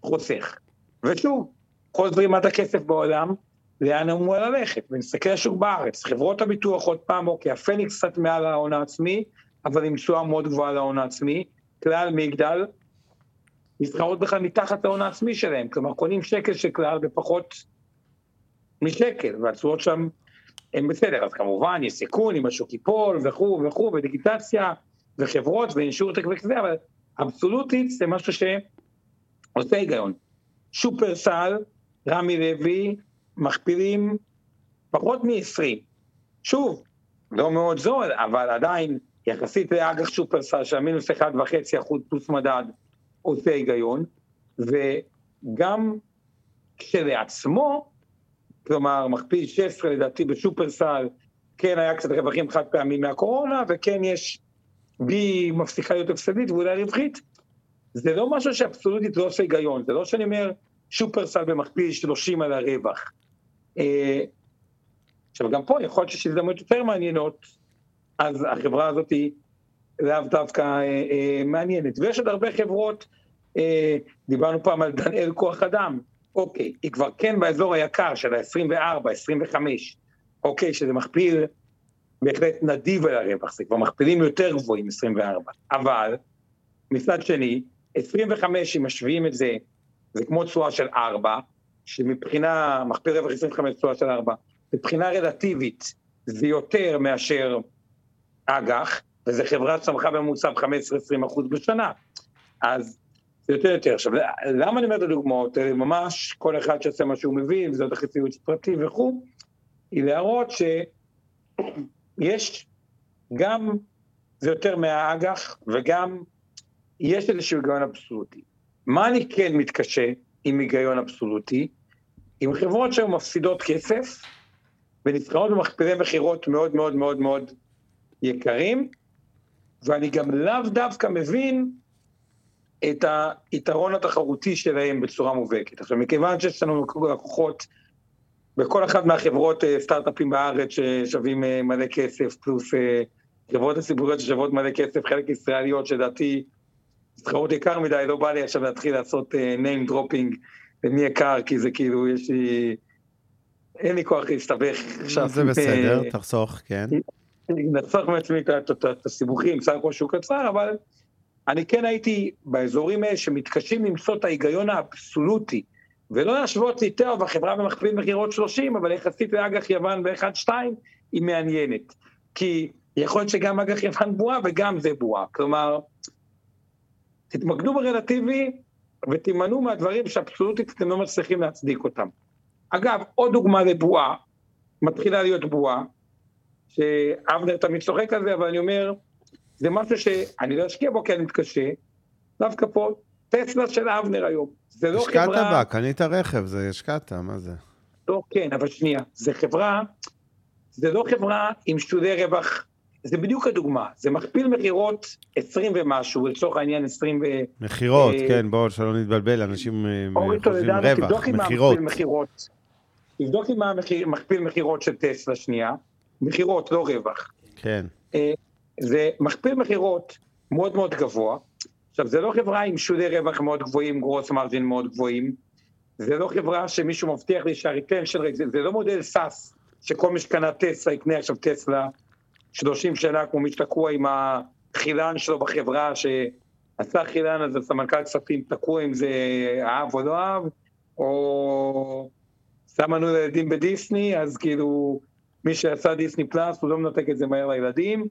חוסך. ושוב, כל זרימת הכסף בעולם, לאן אמור ללכת? ונסתכל על השוק בארץ, חברות הביטוח עוד פעם, אוקיי, הפניקס קצת מעל ההון העצמי, אבל עם תשואה מאוד גבוהה להון העצמי, כלל מגדל, נסחרות בכלל מתחת להון העצמי שלהם, כלומר קונים שקל של כלל בפחות משקל, והתשואות שם הם בסדר, אז כמובן יש סיכון אם השוק ייפול וכו' וכו', ודיגיטציה, וחברות ואינשורטק וכזה, אבל אבסולוטית זה משהו שעושה היגיון. שופרסל, רמי לוי, מכפילים פחות מ-20. שוב, לא מאוד זול, אבל עדיין, יחסית לאג"ח שופרסל של מינוס 1.5 אחוז פלוס מדד, עושה היגיון, וגם כשלעצמו, כלומר, מכפיל 16 לדעתי בשופרסל, כן היה קצת רווחים חד פעמים מהקורונה, וכן יש בי מפסיקה להיות הפסדית ואולי רווחית. זה לא משהו שאבסולוטית לא עושה היגיון, זה לא שאני אומר שופרסל במכפיל 30 על הרווח. אה, עכשיו גם פה יכול להיות שיש הזדמנות יותר מעניינות, אז החברה הזאת היא לאו דווקא אה, אה, מעניינת. ויש עוד הרבה חברות, אה, דיברנו פעם על דנאל כוח אדם, אוקיי, היא כבר כן באזור היקר של ה-24, 25, אוקיי, שזה מכפיל בהחלט נדיב על הרווח, זה כבר מכפילים יותר גבוהים, 24, אבל מצד שני, 25, אם משווים את זה, זה כמו תשואה של 4, שמבחינה, מכפיל רווח 25 תשואה של 4, מבחינה רלטיבית זה יותר מאשר אג"ח, וזו חברה שצמחה בממוצע ב-15-20 אחוז בשנה. אז זה יותר יותר. עכשיו, למה אני אומר את הדוגמאות האלה? ממש כל אחד שעושה מה שהוא מבין, וזאת החיציות פרטי וכו', היא להראות שיש גם, זה יותר מהאג"ח, וגם יש איזשהו היגיון אבסולוטי. מה אני כן מתקשה עם היגיון אבסולוטי? עם חברות שהן מפסידות כסף, ונסחרות במכפילי מכירות מאוד מאוד מאוד מאוד יקרים, ואני גם לאו דווקא מבין את היתרון התחרותי שלהם בצורה מובהקת. עכשיו, מכיוון שיש לנו לקוחות בכל אחת מהחברות סטארט-אפים בארץ ששווים מלא כסף, פלוס חברות הציבוריות ששוות מלא כסף, חלק ישראליות שלדעתי נסחרות יקר מדי, לא בא לי עכשיו להתחיל לעשות name dropping למי יקר, כי זה כאילו, יש לי... אין לי כוח להסתבך עכשיו. זה בסדר, תחסוך, כן. נחסוך מעצמי את הסיבוכים, סך הכל שהוא קצר, אבל אני כן הייתי באזורים האלה שמתקשים למצוא את ההיגיון האבסולוטי, ולא להשוות לי תאו והחברה במכפיל מכירות 30, אבל יחסית לאג"ח יוון ו-1-2 היא מעניינת. כי יכול להיות שגם אג"ח יוון בועה וגם זה בועה. כלומר, תתמקדו ברלטיבי ותימנעו מהדברים שאבסולוטית אתם לא מצליחים להצדיק אותם. אגב, עוד דוגמה לבועה, מתחילה להיות בועה, שאבנר תמיד צוחק על זה, אבל אני אומר, זה משהו שאני לא אשקיע בו כי אני מתקשה, דווקא פה, טסלה של אבנר היום. זה לא השקעת חברה... בה, קנית רכב, זה השקעת, מה זה? לא, כן, אבל שנייה, זה חברה, זה לא חברה עם שולי רווח, זה בדיוק הדוגמה, זה מכפיל מכירות 20 ומשהו, לצורך העניין 20 ו... מכירות, אה, כן, בואו, שלא נתבלבל, אנשים אה, חושבים רווח, מכירות. המכפיל. תבדוק עם המחיר- מכפיל מכירות של טסלה שנייה, מכירות, לא רווח. כן. אה, זה מכפיל מכירות מאוד מאוד גבוה. עכשיו, זה לא חברה עם שולי רווח מאוד גבוהים, גרוס מרג'ין מאוד גבוהים. זה לא חברה שמישהו מבטיח לי שה return של זה, זה לא מודל SaaS, שכל מי שקנה טסלה יקנה עכשיו טסלה 30 שנה, כמו מי שתקוע עם החילן שלו בחברה, שעשה חילן, אז הסמנכ"ל כספים תקוע אם זה אהב או לא אהב, או שם מנוי לילדים בדיסני, אז כאילו, מי שעשה דיסני פלאס, הוא לא מנתק את זה מהר לילדים.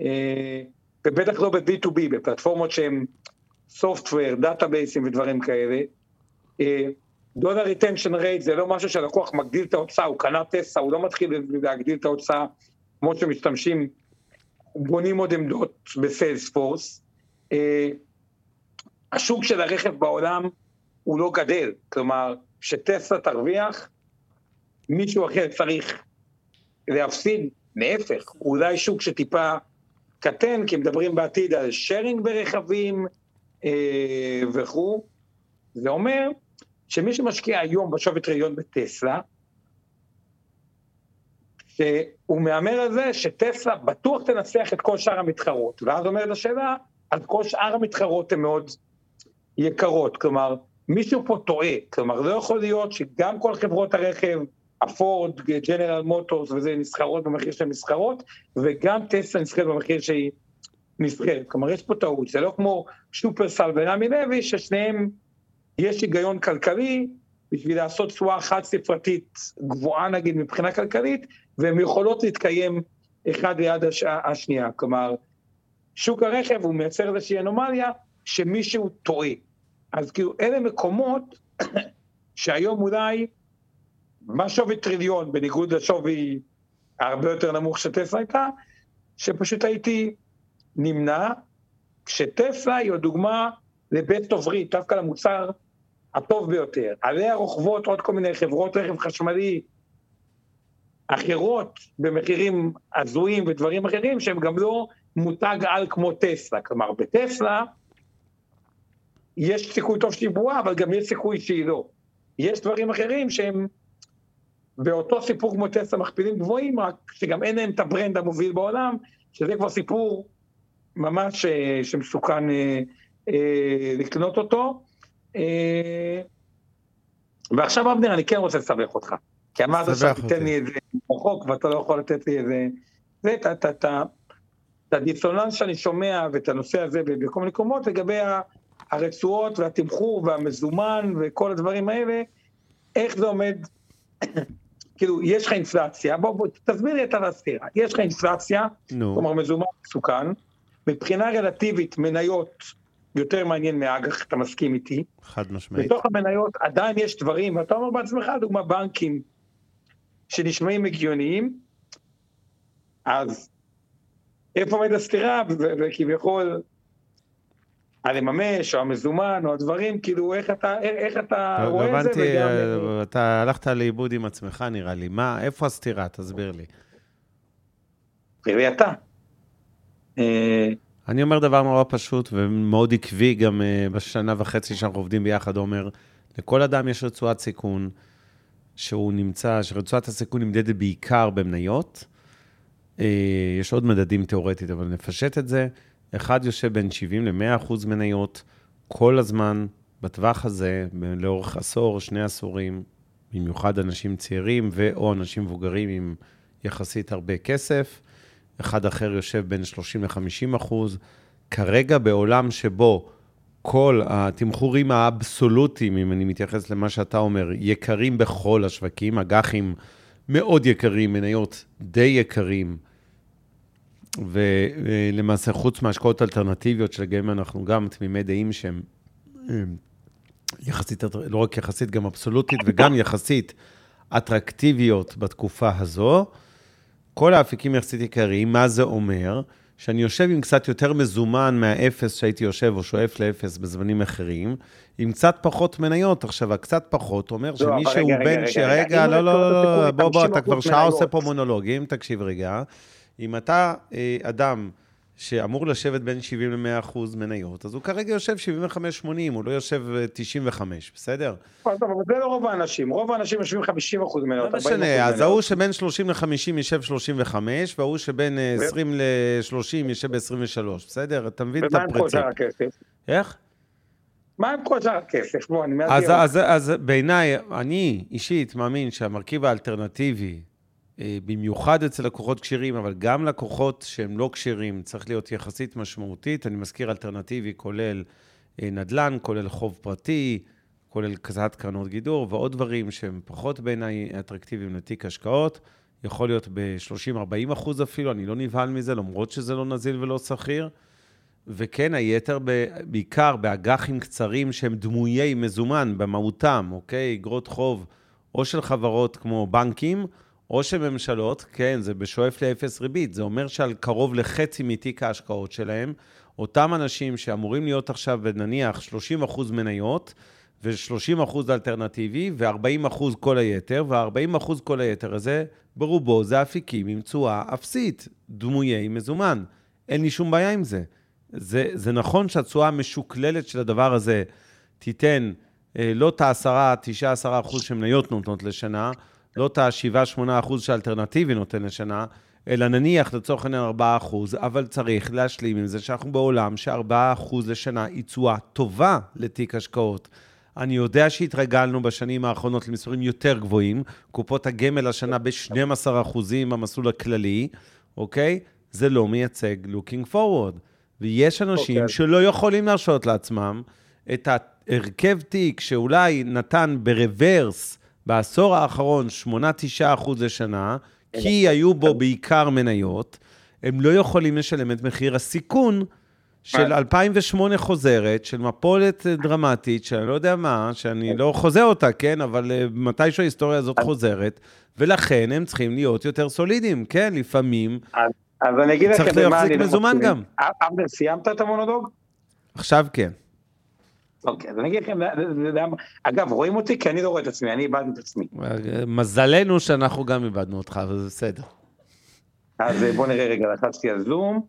אה, ובטח לא ב-B2B, בפלטפורמות שהן software, דאטאבייסים ודברים כאלה. dollar retention rate זה לא משהו שהלקוח מגדיל את ההוצאה, הוא קנה טסלה, הוא לא מתחיל להגדיל את ההוצאה כמו שמשתמשים, בונים עוד עמדות ב Salesforce. אה, השוק של הרכב בעולם הוא לא גדל, כלומר, שטסלה תרוויח, מישהו אחר צריך להפסיד, להפך, אולי שוק שטיפה קטן, כי מדברים בעתיד על שיירינג ברכבים אה, וכו', זה אומר שמי שמשקיע היום בשווי טריליון בטסלה, שהוא מהמר על זה שטסלה בטוח תנצח את כל שאר המתחרות. ואז אומרת השאלה, אז כל שאר המתחרות הן מאוד יקרות. כלומר, מישהו פה טועה. כלומר, לא יכול להיות שגם כל חברות הרכב, הפורד, ג'נרל מוטורס וזה נסחרות במחיר שהן נסחרות, וגם טסלה נסחרת במחיר שהיא נסחרת. כלומר, יש פה טעות. זה לא כמו שופרסל ורמי לוי, ששניהם יש היגיון כלכלי בשביל לעשות תשואה חד ספרתית גבוהה נגיד מבחינה כלכלית, והן יכולות להתקיים אחד ליד הש... השנייה. כלומר, שוק הרכב הוא מייצר איזושהי אנומליה שמישהו טועה. אז כאילו אלה מקומות (coughs) שהיום אולי, מה שווי טריליון בניגוד לשווי הרבה יותר נמוך שטסלה הייתה, שפשוט הייתי נמנע, כשטסלה היא הדוגמה לבית עוברי, דווקא למוצר הטוב ביותר. עליה רוכבות עוד כל מיני חברות רכב חשמלי אחרות במחירים הזויים ודברים אחרים שהם גם לא מותג על כמו טסלה. כלומר, בטסלה יש סיכוי טוב שהיא בועה, אבל גם יש סיכוי שהיא לא. יש דברים אחרים שהם באותו סיפור כמו טסלה מכפילים גבוהים, רק שגם אין להם את ה brand המוביל בעולם, שזה כבר סיפור ממש אה, שמסוכן אה, אה, לקנות אותו. ועכשיו אבנר, אני כן רוצה לסבך אותך. כי אמרת שתיתן לי איזה רחוק ואתה לא יכול לתת לי איזה... זה, את הדיסוננס שאני שומע ואת הנושא הזה בכל מיני מקומות לגבי הרצועות והתמחור והמזומן וכל הדברים האלה, איך זה עומד, כאילו, יש לך אינפלציה, בוא, בוא, תסביר לי את הסתירה, יש לך אינפלציה, no. כלומר מזומן מסוכן, מבחינה רלטיבית מניות יותר מעניין מאג"ח, אתה מסכים איתי. חד משמעית. בתוך המניות עדיין יש דברים, ואתה אומר בעצמך, דוגמה בנקים, שנשמעים הגיוניים, אז איפה עומד הסתירה, וכביכול הלממש, או המזומן, או הדברים, כאילו, איך אתה, איך אתה לא, רואה לא את זה, וגם... הבנתי, אתה הלכת לאיבוד עם עצמך, נראה לי. מה, איפה הסתירה? תסביר לי. תראי אתה. אה, אני אומר דבר נורא פשוט ומאוד עקבי, גם uh, בשנה וחצי שאנחנו עובדים ביחד, עומר, לכל אדם יש רצועת סיכון, שהוא נמצא, שרצועת הסיכון נמדדת בעיקר במניות. יש עוד מדדים תיאורטית, אבל נפשט את זה. אחד יושב בין 70 ל-100 אחוז מניות, כל הזמן, בטווח הזה, לאורך עשור, שני עשורים, במיוחד אנשים צעירים ו/או אנשים מבוגרים עם יחסית הרבה כסף. אחד אחר יושב בין 30 ל-50 אחוז. כרגע בעולם שבו כל התמחורים האבסולוטיים, אם אני מתייחס למה שאתה אומר, יקרים בכל השווקים, אג"חים מאוד יקרים, מניות די יקרים, ולמעשה חוץ מהשקעות אלטרנטיביות, שלגביהם אנחנו גם תמימי דעים שהן יחסית, לא רק יחסית, גם אבסולוטית וגם יחסית אטרקטיביות בתקופה הזו, כל האפיקים יחסית יקרים, מה זה אומר? שאני יושב עם קצת יותר מזומן מהאפס שהייתי יושב, או שואף לאפס בזמנים אחרים, עם קצת פחות מניות. עכשיו, הקצת פחות אומר שמי שהוא בן ש... רגע, לא, לא, לא, לא, בוא, בוא, אתה כבר שעה עושה פה מונולוגים, תקשיב רגע. אם אתה אה, אדם שאמור לשבת בין 70 ל-100 אחוז מניות, אז הוא כרגע יושב 75-80, הוא לא יושב 95, אה, בסדר? אבל זה לא רוב האנשים, רוב האנשים יושבים 50 אחוז מניות. לא משנה, אז ההוא שבין 30 ל-50 יישב 35, וההוא שבין 20 ל-30 יישב ב-23, בסדר? אתה מבין את הפרצים. ומה עם כל שאר הכסף? איך? מה עם כל הכסף? בוא, אני מאתגר. אז בעיניי, אני אישית מאמין שהמרכיב האלטרנטיבי במיוחד אצל לקוחות כשרים, אבל גם לקוחות שהם לא כשרים, צריך להיות יחסית משמעותית. אני מזכיר אלטרנטיבי, כולל אה, נדל"ן, כולל חוב פרטי, כולל קצת קרנות גידור ועוד דברים שהם פחות בעיניי אטרקטיביים לתיק השקעות. יכול להיות ב-30-40 אחוז אפילו, אני לא נבהל מזה, למרות שזה לא נזיל ולא שכיר. וכן, היתר ב, בעיקר באג"חים קצרים שהם דמויי מזומן במהותם, אוקיי? אגרות חוב או של חברות כמו בנקים, או של ממשלות, כן, זה בשואף לאפס ריבית. זה אומר שעל קרוב לחצי מתיק ההשקעות שלהם, אותם אנשים שאמורים להיות עכשיו, נניח, 30 אחוז מניות, ו-30 אחוז אלטרנטיבי, ו-40 אחוז כל היתר, ו-40 אחוז כל היתר הזה, ברובו זה אפיקים עם תשואה אפסית, דמויי מזומן. אין לי שום בעיה עם זה. זה, זה נכון שהתשואה המשוקללת של הדבר הזה תיתן אה, לא את ה-10, 9, 10 אחוז שמניות נותנות לשנה, לא את ה-7, 8 אחוז שאלטרנטיבי נותן לשנה, אלא נניח לצורך העניין 4 אחוז, אבל צריך להשלים עם זה שאנחנו בעולם ש-4 אחוז לשנה היא תשואה טובה לתיק השקעות. אני יודע שהתרגלנו בשנים האחרונות למספרים יותר גבוהים, קופות הגמל השנה ב-12% במסלול הכללי, אוקיי? זה לא מייצג looking forward. ויש אנשים okay. אוקיי. שלא יכולים להרשות לעצמם את ההרכב תיק שאולי נתן ברוורס בעשור האחרון 8-9 אחוז לשנה, כי היו בו בעיקר מניות, הם לא יכולים לשלם את מחיר הסיכון של 2008 חוזרת, של מפולת דרמטית, שאני לא יודע מה, שאני לא חוזה אותה, כן? אבל אה, מתישהו ההיסטוריה הזאת חוזרת, ולכן הם צריכים להיות יותר סולידיים, כן? לפעמים אז אני אגיד לכם במה אני לא מזומן גם. אבנר, סיימת את המונולוג? עכשיו כן. אוקיי, אז אני אגיד לכם, אגב, רואים אותי? כי אני לא רואה את עצמי, אני איבדתי את עצמי. מזלנו שאנחנו גם איבדנו אותך, אבל זה בסדר. אז בוא נראה רגע, לחצתי על זום.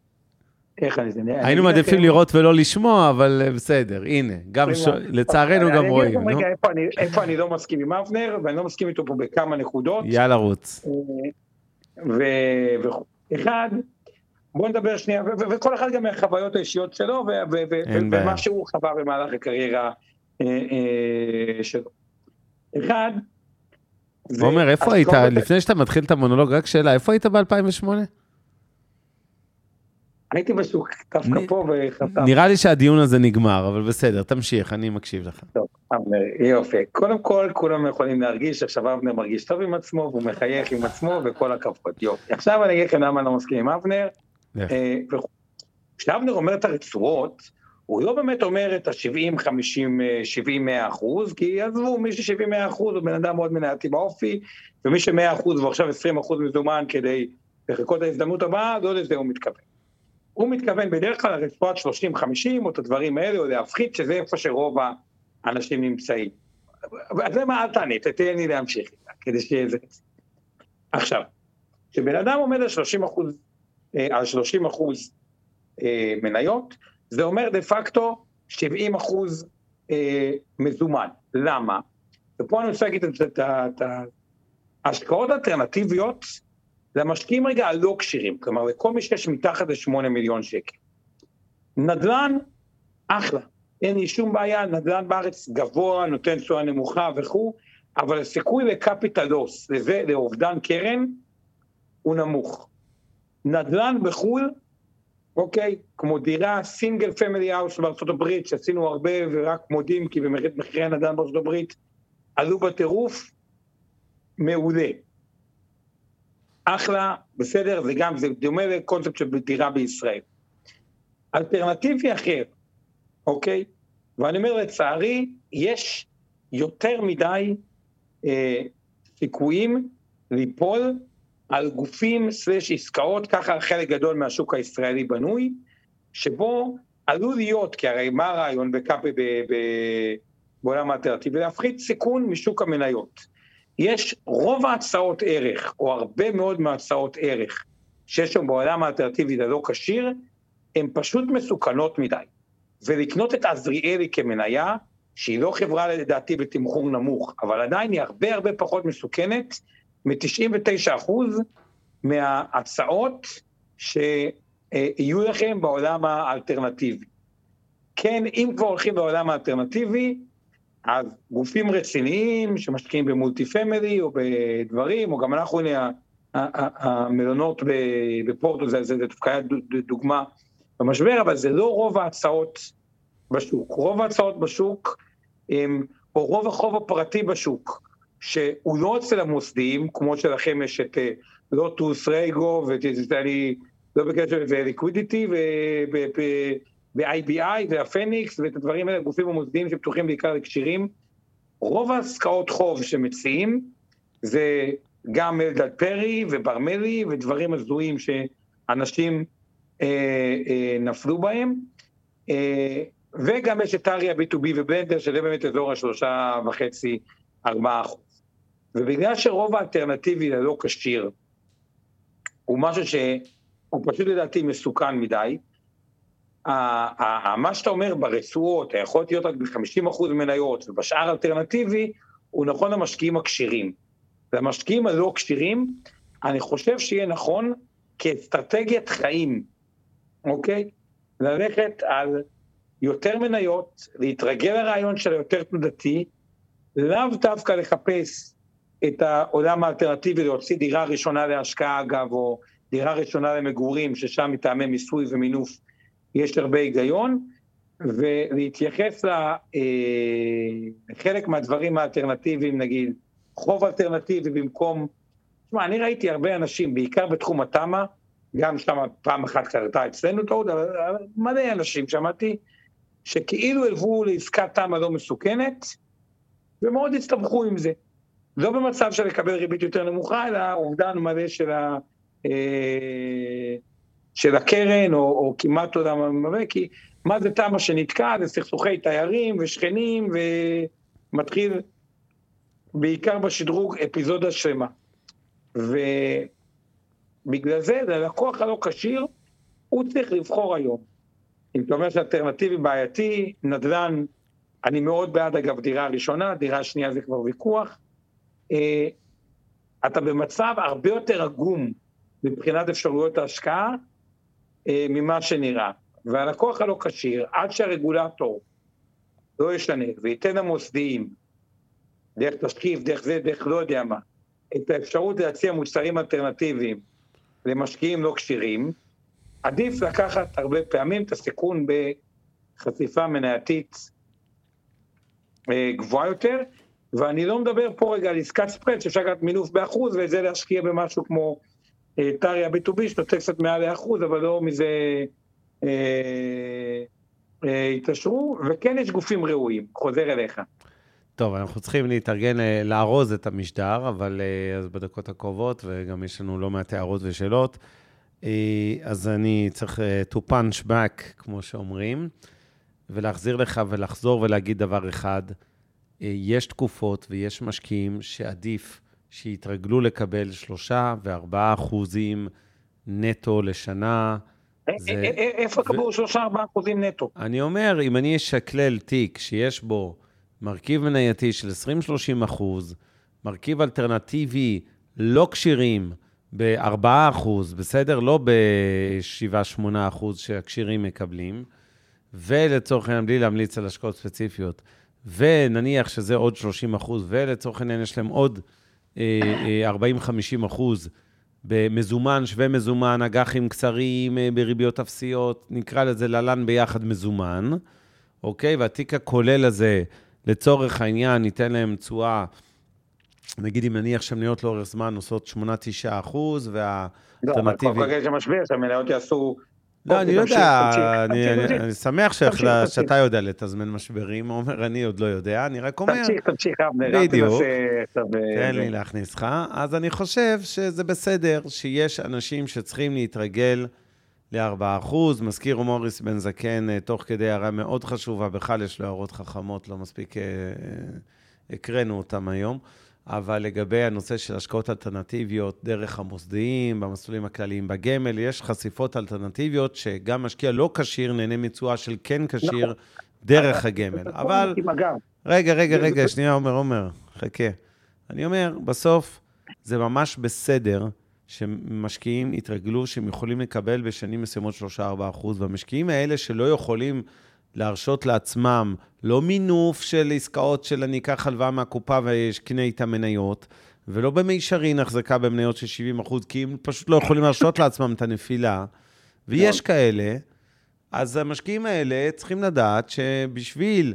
איך אני... היינו מעדיפים לראות ולא לשמוע, אבל אה, בסדר, הנה, גם לצערנו גם רואים. אני אגיד לכם רגע איפה אני לא מסכים עם אבנר, ואני לא מסכים איתו פה בכמה נקודות. יאללה, רוץ. אחד, בוא נדבר שנייה, וכל אחד גם מהחוויות האישיות שלו, ומה שהוא חווה במהלך הקריירה אה, אה, שלו. אחד, עומר, איפה היית, לפני שאתה מתחיל את המונולוג, רק שאלה, איפה היית ב-2008? הייתי בשוק, דווקא פה וחתם. נראה לי שהדיון הזה נגמר, אבל בסדר, תמשיך, אני מקשיב לך. טוב, יופי. קודם כל, כולם יכולים להרגיש שעכשיו אבנר מרגיש טוב עם עצמו, והוא מחייך עם עצמו, וכל הכבוד, יופי. עכשיו אני אגיד לכם למה אני לא מסכים עם אבנר. אה, כשאבנר אומר את הרצועות, הוא לא באמת אומר את ה-70, 50, 70, 100 אחוז, כי עזבו, מי ש-70, 100 אחוז הוא בן אדם מאוד מנהלתי באופי, ומי ש-100 אחוז ועכשיו 20 אחוז מזומן כדי לחכות להזדמנות הבאה, לא לזה הוא מתכוון. הוא מתכוון בדרך כלל לרצועת 30-50 או את הדברים האלה, או להפחית, שזה איפה שרוב האנשים נמצאים. אז למה אל תענה, תתן לי להמשיך כדי שיהיה זה. עכשיו, כשבן אדם עומד על 30 אחוז, על 30 אחוז אה, מניות, זה אומר דה פקטו 70 אחוז אה, מזומן. למה? ופה אני רוצה להגיד את ההשקעות האלטרנטיביות, זה המשקיעים רגע הלא כשירים, כלומר לכל מי שיש מתחת ל-8 מיליון שקל. נדל"ן, אחלה, אין לי שום בעיה, נדל"ן בארץ גבוה, נותן תשואה נמוכה וכו', אבל הסיכוי ל capital loss, לזה, לאובדן קרן, הוא נמוך. נדל"ן בחו"ל, אוקיי, כמו דירה, single family house בארצות הברית, שעשינו הרבה ורק מודים כי במחירי הנדל"ן בארצות הברית עלו בטירוף, מעולה. אחלה, בסדר, זה גם, זה דומה לקונספט של דירה בישראל. אלטרנטיבי אחר, אוקיי? ואני אומר לצערי, יש יותר מדי אה, סיכויים ליפול על גופים סלש עסקאות, ככה חלק גדול מהשוק הישראלי בנוי, שבו עלול להיות, כי הרי מה הרעיון בקאפי בעולם האלטרנטיבי? להפחית סיכון משוק המניות. יש רוב ההצעות ערך, או הרבה מאוד מהצעות ערך, שיש שם בעולם האלטרנטיבי ללא כשיר, הן פשוט מסוכנות מדי. ולקנות את עזריאלי כמניה, שהיא לא חברה לדעתי בתמחור נמוך, אבל עדיין היא הרבה הרבה פחות מסוכנת מ-99% מההצעות שיהיו לכם בעולם האלטרנטיבי. כן, אם כבר הולכים בעולם האלטרנטיבי, אז גופים רציניים שמשקיעים במולטי פמילי או בדברים, או גם אנחנו, הנה, המלונות בפורטו, זה, זה דווקא היה דוגמה במשבר, אבל זה לא רוב ההצעות בשוק. רוב ההצעות בשוק הם או רוב החוב הפרטי בשוק, שהוא לא אצל המוסדיים, כמו שלכם יש את לוטוס, רייגו, ואני לא בקשר לזה, ליקווידיטי, ב-IBI והפניקס, ואת הדברים האלה, גופים המוסדיים שפתוחים בעיקר לקשירים. רוב העסקאות חוב שמציעים זה גם אלדד פרי וברמלי ודברים הזויים שאנשים אה, אה, נפלו בהם. אה, וגם יש את אריה B2B ובלנדר, שזה באמת אזור השלושה וחצי, ארבעה אחוז. ובגלל שרוב האלטרנטיבי ללא כשיר הוא משהו שהוא פשוט לדעתי מסוכן מדי, מה שאתה אומר ברצועות, יכול להיות רק ב-50% מניות ובשאר אלטרנטיבי, הוא נכון למשקיעים הכשירים. והמשקיעים הלא כשירים, אני חושב שיהיה נכון כאסטרטגיית חיים, אוקיי? ללכת על יותר מניות, להתרגל לרעיון של היותר תנודתי, לאו דווקא לחפש את העולם האלטרנטיבי, להוציא דירה ראשונה להשקעה אגב, או דירה ראשונה למגורים, ששם מטעמי מיסוי ומינוף יש הרבה היגיון, ולהתייחס לחלק אה, מהדברים האלטרנטיביים, נגיד, חוב אלטרנטיבי במקום... תשמע, אני ראיתי הרבה אנשים, בעיקר בתחום התמ"א, גם שם פעם אחת קרתה אצלנו טעות, אבל מלא אנשים שמעתי, שכאילו הלוו לעסקת תמ"א לא מסוכנת, ומאוד הסתבכו עם זה. לא במצב של לקבל ריבית יותר נמוכה, אלא אובדן מלא של, ה, אה, של הקרן, או, או כמעט עולם מלא, כי מה זה תמ"א שנתקע? זה סכסוכי תיירים ושכנים, ומתחיל בעיקר בשדרוג אפיזודה שלמה. ובגלל זה, ללקוח הלא כשיר, הוא צריך לבחור היום. אם אתה אומר שאלטרנטיבי בעייתי, נדל"ן, אני מאוד בעד אגב דירה ראשונה, דירה שנייה זה כבר ויכוח. אה, אתה במצב הרבה יותר עגום מבחינת אפשרויות ההשקעה אה, ממה שנראה. והלקוח הלא כשיר, עד שהרגולטור לא ישנה וייתן למוסדיים, דרך תשקיף, דרך זה, דרך לא יודע מה, את האפשרות להציע מוצרים אלטרנטיביים למשקיעים לא כשירים, עדיף לקחת הרבה פעמים את הסיכון בחשיפה מנייתית אה, גבוהה יותר, ואני לא מדבר פה רגע על עסקת ספרד שאפשר לקחת מינוף באחוז ואת זה להשקיע במשהו כמו אה, טריה B2B שנותן קצת מעל לאחוז, אבל לא מזה אה, אה, התעשרו, וכן יש גופים ראויים, חוזר אליך. טוב, אנחנו צריכים להתארגן לארוז את המשדר, אבל אז בדקות הקרובות, וגם יש לנו לא מעט הערות ושאלות. אז אני צריך to punch back, כמו שאומרים, ולהחזיר לך ולחזור ולהגיד דבר אחד. יש תקופות ויש משקיעים שעדיף שיתרגלו לקבל 3 ו-4 אחוזים נטו לשנה. איפה קבעו 3-4 אחוזים נטו? אני אומר, אם אני אשקלל תיק שיש בו מרכיב מנייתי של 20-30 אחוז, מרכיב אלטרנטיבי לא כשירים ב-4 אחוז, בסדר? לא ב-7-8 אחוז שהכשירים מקבלים, ולצורך העניין, בלי להמליץ על השקעות ספציפיות, ונניח שזה עוד 30 אחוז, ולצורך העניין יש להם עוד 40-50 אה, אחוז במזומן, שווה מזומן, אג"חים קצרים אה, בריביות אפסיות, נקרא לזה ללן ביחד מזומן, אוקיי? והתיק הכולל הזה, לצורך העניין, ניתן להם תשואה, נגיד אם נניח שהמניות לאורך זמן עושות 8-9 אחוז, והאלטרנטיבי... לא, אבל כך שמשבר, שהמניות יעשו לא, אני יודע, אני שמח שאתה יודע לתזמן משברים, עומר, אני עוד לא יודע, אני רק אומר... תמשיך, תמשיך, אבנר, בדיוק, תן לי להכניס לך. אז אני חושב שזה בסדר שיש אנשים שצריכים להתרגל ל-4%. מזכיר מוריס בן זקן, אה, תוך כדי הערה מאוד חשובה, בכלל יש לו הערות חכמות, לא מספיק אה, אה, הקראנו אותן היום. אבל לגבי הנושא של השקעות אלטרנטיביות דרך המוסדיים, במסלולים הכלליים בגמל, יש חשיפות אלטרנטיביות שגם משקיע לא כשיר נהנה מתשואה של כן כשיר נכון. דרך הגמל. אבל... רגע, רגע, רגע, שנייה, עומר, עומר, חכה. אני אומר, בסוף זה ממש בסדר שמשקיעים יתרגלו שהם יכולים לקבל בשנים מסוימות 3-4 אחוז, והמשקיעים האלה שלא יכולים להרשות לעצמם לא מינוף של עסקאות של אני אקח הלוואה מהקופה ואשקנה איתה מניות, ולא במישרין החזקה במניות של 70 אחוז, כי הם פשוט לא יכולים להרשות לעצמם את הנפילה, ויש כאלה, אז המשקיעים האלה צריכים לדעת שבשביל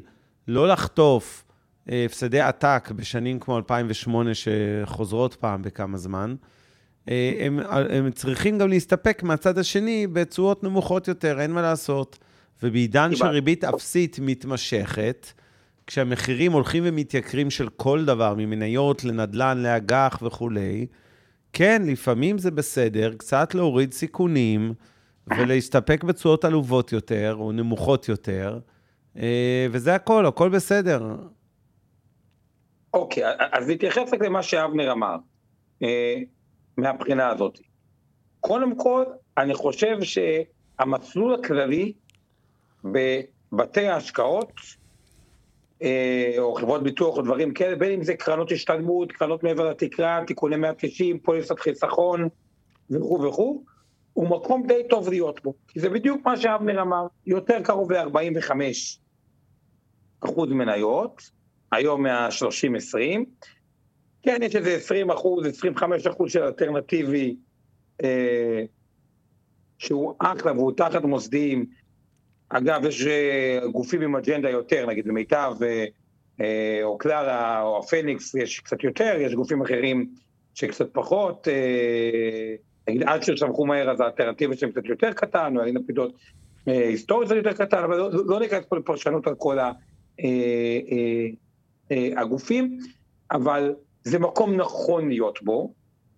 לא לחטוף אה, הפסדי עתק בשנים כמו 2008, שחוזרות פעם בכמה זמן, אה, הם, הם צריכים גם להסתפק מהצד השני בתשואות נמוכות יותר, אין מה לעשות. ובעידן של ריבית אפסית מתמשכת, כשהמחירים הולכים ומתייקרים של כל דבר, ממניות לנדל"ן, לאג"ח וכולי, כן, לפעמים זה בסדר, קצת להוריד סיכונים ולהסתפק בתשואות עלובות יותר או נמוכות יותר, אה, וזה הכל, הכל בסדר. אוקיי, אז נתייחס רק למה שאבנר אמר, אה, מהבחינה הזאת. קודם כל, אני חושב שהמסלול הכללי בבתי ההשקעות, אה, או חברות ביטוח או דברים כאלה, בין אם זה קרנות השתלמות, קרנות מעבר לתקרה, תיקוני 190, פוליסת חיסכון וכו' וכו', הוא מקום די טוב להיות בו. כי זה בדיוק מה שאבנר אמר, יותר קרוב ל-45 אחוז מניות, היום מה-30-20. כן, יש איזה 20 אחוז, 25 אחוז של אלטרנטיבי, אה, שהוא אחלה והוא תחת מוסדיים, אגב, יש אה, גופים עם אג'נדה יותר, נגיד במיטב אה, או קלרה או הפניקס יש קצת יותר, יש גופים אחרים שקצת פחות, אה, נגיד עד שצמחו מהר אז האלטרנטיבה שלהם קצת יותר קטן, או הלינה פידות היסטורית זה יותר קטן, אבל לא, לא ניכנס פה לפרשנות על כל הגופים, אבל זה מקום נכון להיות בו,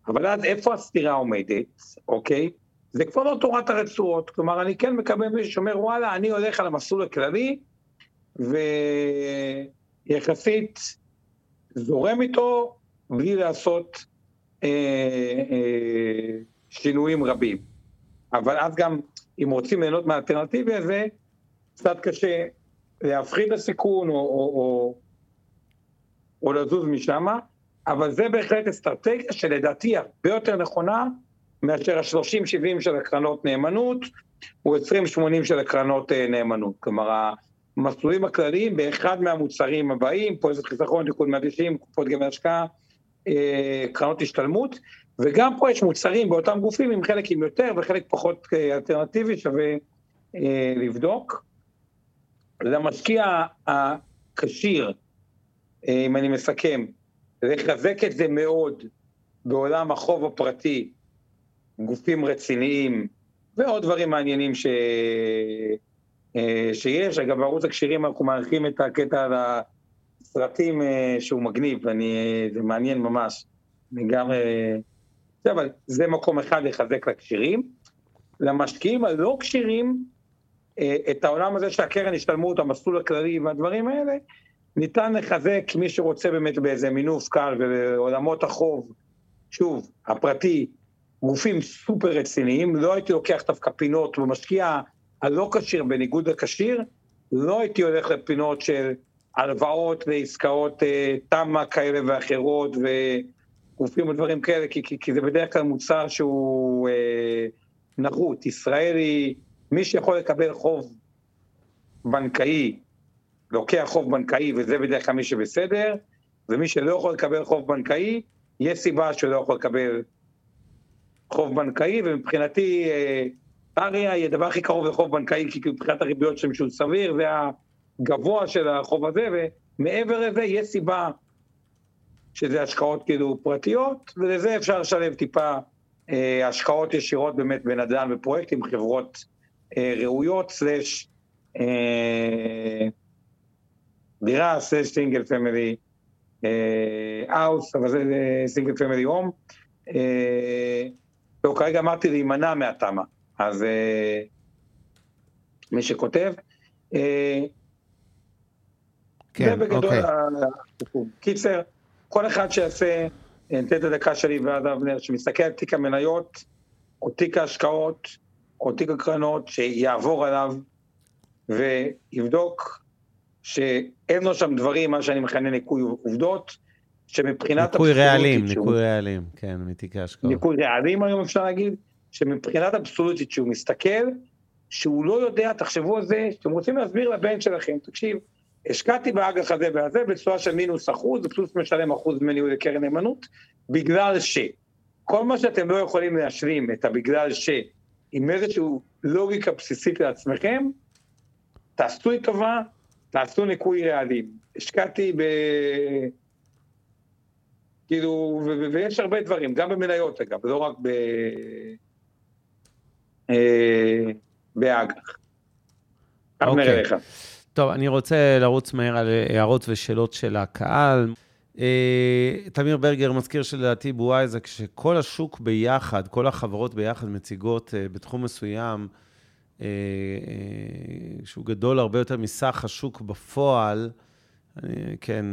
אבל אז איפה הסתירה עומדת, אוקיי? זה כבר לא תורת הרצועות, כלומר אני כן מקבל מישהו שאומר וואלה, אני הולך על המסלול הכללי, ויחסית זורם איתו בלי לעשות אה, אה, שינויים רבים. אבל אז גם, אם רוצים ליהנות מהאלטרנטיבי הזה, קצת קשה להפחית את הסיכון או, או, או, או לזוז משם, אבל זה בהחלט אסטרטגיה שלדעתי הרבה יותר נכונה מאשר ה-30-70 של הקרנות נאמנות, הוא 20-80 של הקרנות אה, נאמנות. כלומר, המסלולים הכלליים באחד מהמוצרים הבאים, איזה חיסכון, תיקון 190, קופות גמל השקעה, אה, קרנות השתלמות, וגם פה יש מוצרים באותם גופים עם חלק עם יותר וחלק פחות אה, אלטרנטיבי, שווה לבדוק. למשקיע הכשיר, אם אני מסכם, לחזק את זה מאוד בעולם החוב הפרטי גופים רציניים ועוד דברים מעניינים ש... אה, שיש. אגב, בערוץ הקשירים אנחנו מארחים את הקטע על הסרטים אה, שהוא מגניב, אני, זה מעניין ממש. אני גם... אה, זה, אבל זה מקום אחד לחזק לקשירים. למשקיעים הלא כשירים, את העולם הזה שהקרן השתלמות, המסלול הכללי והדברים האלה, ניתן לחזק מי שרוצה באמת באיזה מינוף קל ובעולמות החוב, שוב, הפרטי, גופים סופר רציניים, לא הייתי לוקח דווקא פינות ומשקיע הלא כשיר בניגוד לכשיר, לא הייתי הולך לפינות של הלוואות ועסקאות אה, תמ"א כאלה ואחרות וגופים ודברים כאלה, כי, כי, כי זה בדרך כלל מוצר שהוא אה, נחות. ישראל היא, מי שיכול לקבל חוב בנקאי, לוקח חוב בנקאי וזה בדרך כלל מי שבסדר, ומי שלא יכול לקבל חוב בנקאי, יש סיבה שהוא לא יכול לקבל חוב בנקאי, ומבחינתי אריה היא הדבר הכי קרוב לחוב בנקאי, כי מבחינת הריביות שם שהוא סביר, זה הגבוה של החוב הזה, ומעבר לזה יש סיבה שזה השקעות כאילו פרטיות, ולזה אפשר לשלב טיפה אה, השקעות ישירות באמת בנדל"ן ופרויקטים, חברות אה, ראויות, slash אה, דירה, slash single family house, אבל זה single family home. לא, כרגע אמרתי להימנע מהתמ"א, אז אה, מי שכותב. אה, כן, זה בגדול אוקיי. הסיכום. קיצר, כל אחד שיעשה, ניתן את הדקה שלי ועד אבנר, שמסתכל על תיק המניות, או תיק ההשקעות, או תיק הקרנות, שיעבור עליו ויבדוק שאין לו שם דברים, מה שאני מכנה ניקוי עובדות, שמבחינת... ניקוי רעלים, ניקוי רעלים, כן, מתיקי השקעות. ניקוי רעלים היום אפשר להגיד, שמבחינת אבסולוטית שהוא מסתכל, שהוא לא יודע, תחשבו על זה, שאתם רוצים להסביר לבן שלכם, תקשיב, השקעתי באג"ח הזה והזה בתשואה של מינוס אחוז, ופלוס משלם אחוז מניהול לקרן נאמנות, בגלל ש... כל מה שאתם לא יכולים להשלים את הבגלל ש... עם איזושהי לוגיקה בסיסית לעצמכם, תעשו לי טובה, תעשו ניקוי רעלים. השקעתי ב... כאילו, ויש הרבה דברים, גם במניות אגב, לא רק ב... אה, באג"ח. אוקיי. טוב, אני רוצה לרוץ מהר על הערות ושאלות של הקהל. אה, תמיר ברגר מזכיר שלדעתי בוואי זה כשכל השוק ביחד, כל החברות ביחד מציגות אה, בתחום מסוים, שהוא גדול הרבה יותר מסך השוק בפועל, אני, כן,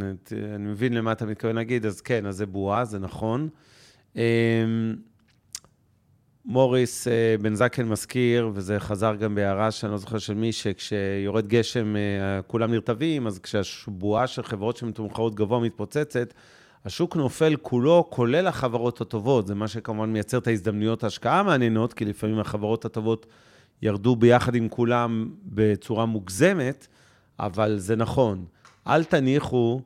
אני מבין למה אתה מתכוון להגיד, אז כן, אז זה בועה, זה נכון. מוריס אה, בן זקן מזכיר, וזה חזר גם בהערה שאני לא זוכר של מי, שכשיורד גשם אה, כולם נרטבים, אז כשהבועה של חברות שמתומחרות גבוה מתפוצצת, השוק נופל כולו, כולל החברות הטובות. זה מה שכמובן מייצר את ההזדמנויות ההשקעה המעניינות, כי לפעמים החברות הטובות ירדו ביחד עם כולם בצורה מוגזמת, אבל זה נכון. אל תניחו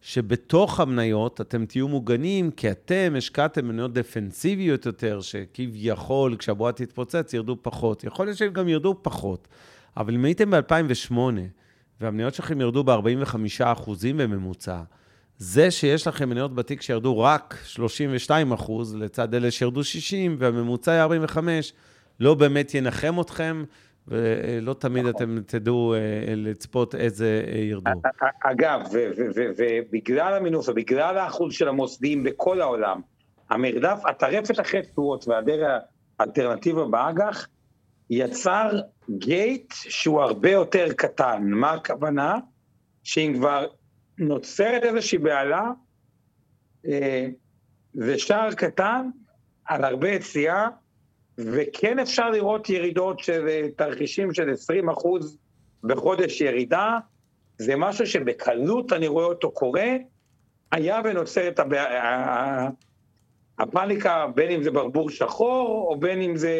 שבתוך המניות אתם תהיו מוגנים, כי אתם השקעתם מניות דפנסיביות יותר, שכביכול כשהבועה תתפוצץ ירדו פחות. יכול להיות שהם גם ירדו פחות, אבל אם הייתם ב-2008, והמניות שלכם ירדו ב-45% בממוצע, זה שיש לכם מניות בתיק שירדו רק 32 לצד אלה שירדו 60, והממוצע היה 45, לא באמת ינחם אתכם, ולא תמיד נכון. אתם תדעו אה, לצפות איזה אה, ירדו. אגב, ובגלל המינוף ובגלל האחוז של המוסדיים בכל העולם, המרדף, הטרפת אחרי תנועות והיעדר האלטרנטיבה באג"ח, יצר גייט שהוא הרבה יותר קטן. מה הכוונה? שאם כבר נוצרת איזושהי בהלה, אה, זה שער קטן על הרבה יציאה, וכן אפשר לראות ירידות של אה, תרחישים של 20 אחוז בחודש ירידה, זה משהו שבקלות אני רואה אותו קורה, היה ונוצרת הב... הפאניקה, בין אם זה ברבור שחור, או בין אם זה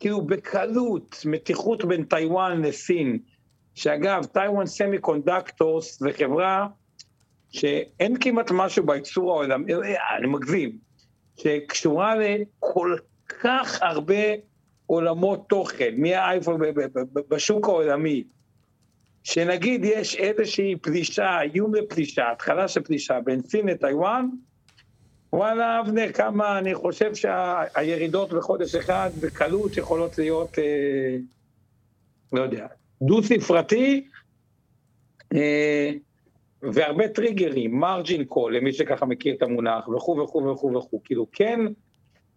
כאילו בקלות, מתיחות בין טיוואן לסין, שאגב, Taiwan Semiconductors זה חברה שאין כמעט משהו בייצור העולמי, אה, אני מגזים, שקשורה לכל כך הרבה עולמות תוכן, מהאייפון בשוק העולמי, שנגיד יש איזושהי פלישה, איום לפלישה, התחלה של פלישה בין סין לטיוואן, וואלה, אבנר, כמה אני חושב שהירידות בחודש אחד בקלות יכולות להיות, אה, לא יודע, דו-ספרתי, אה, והרבה טריגרים, מרג'ין קול, למי שככה מכיר את המונח, וכו' וכו' וכו' וכו', כאילו כן,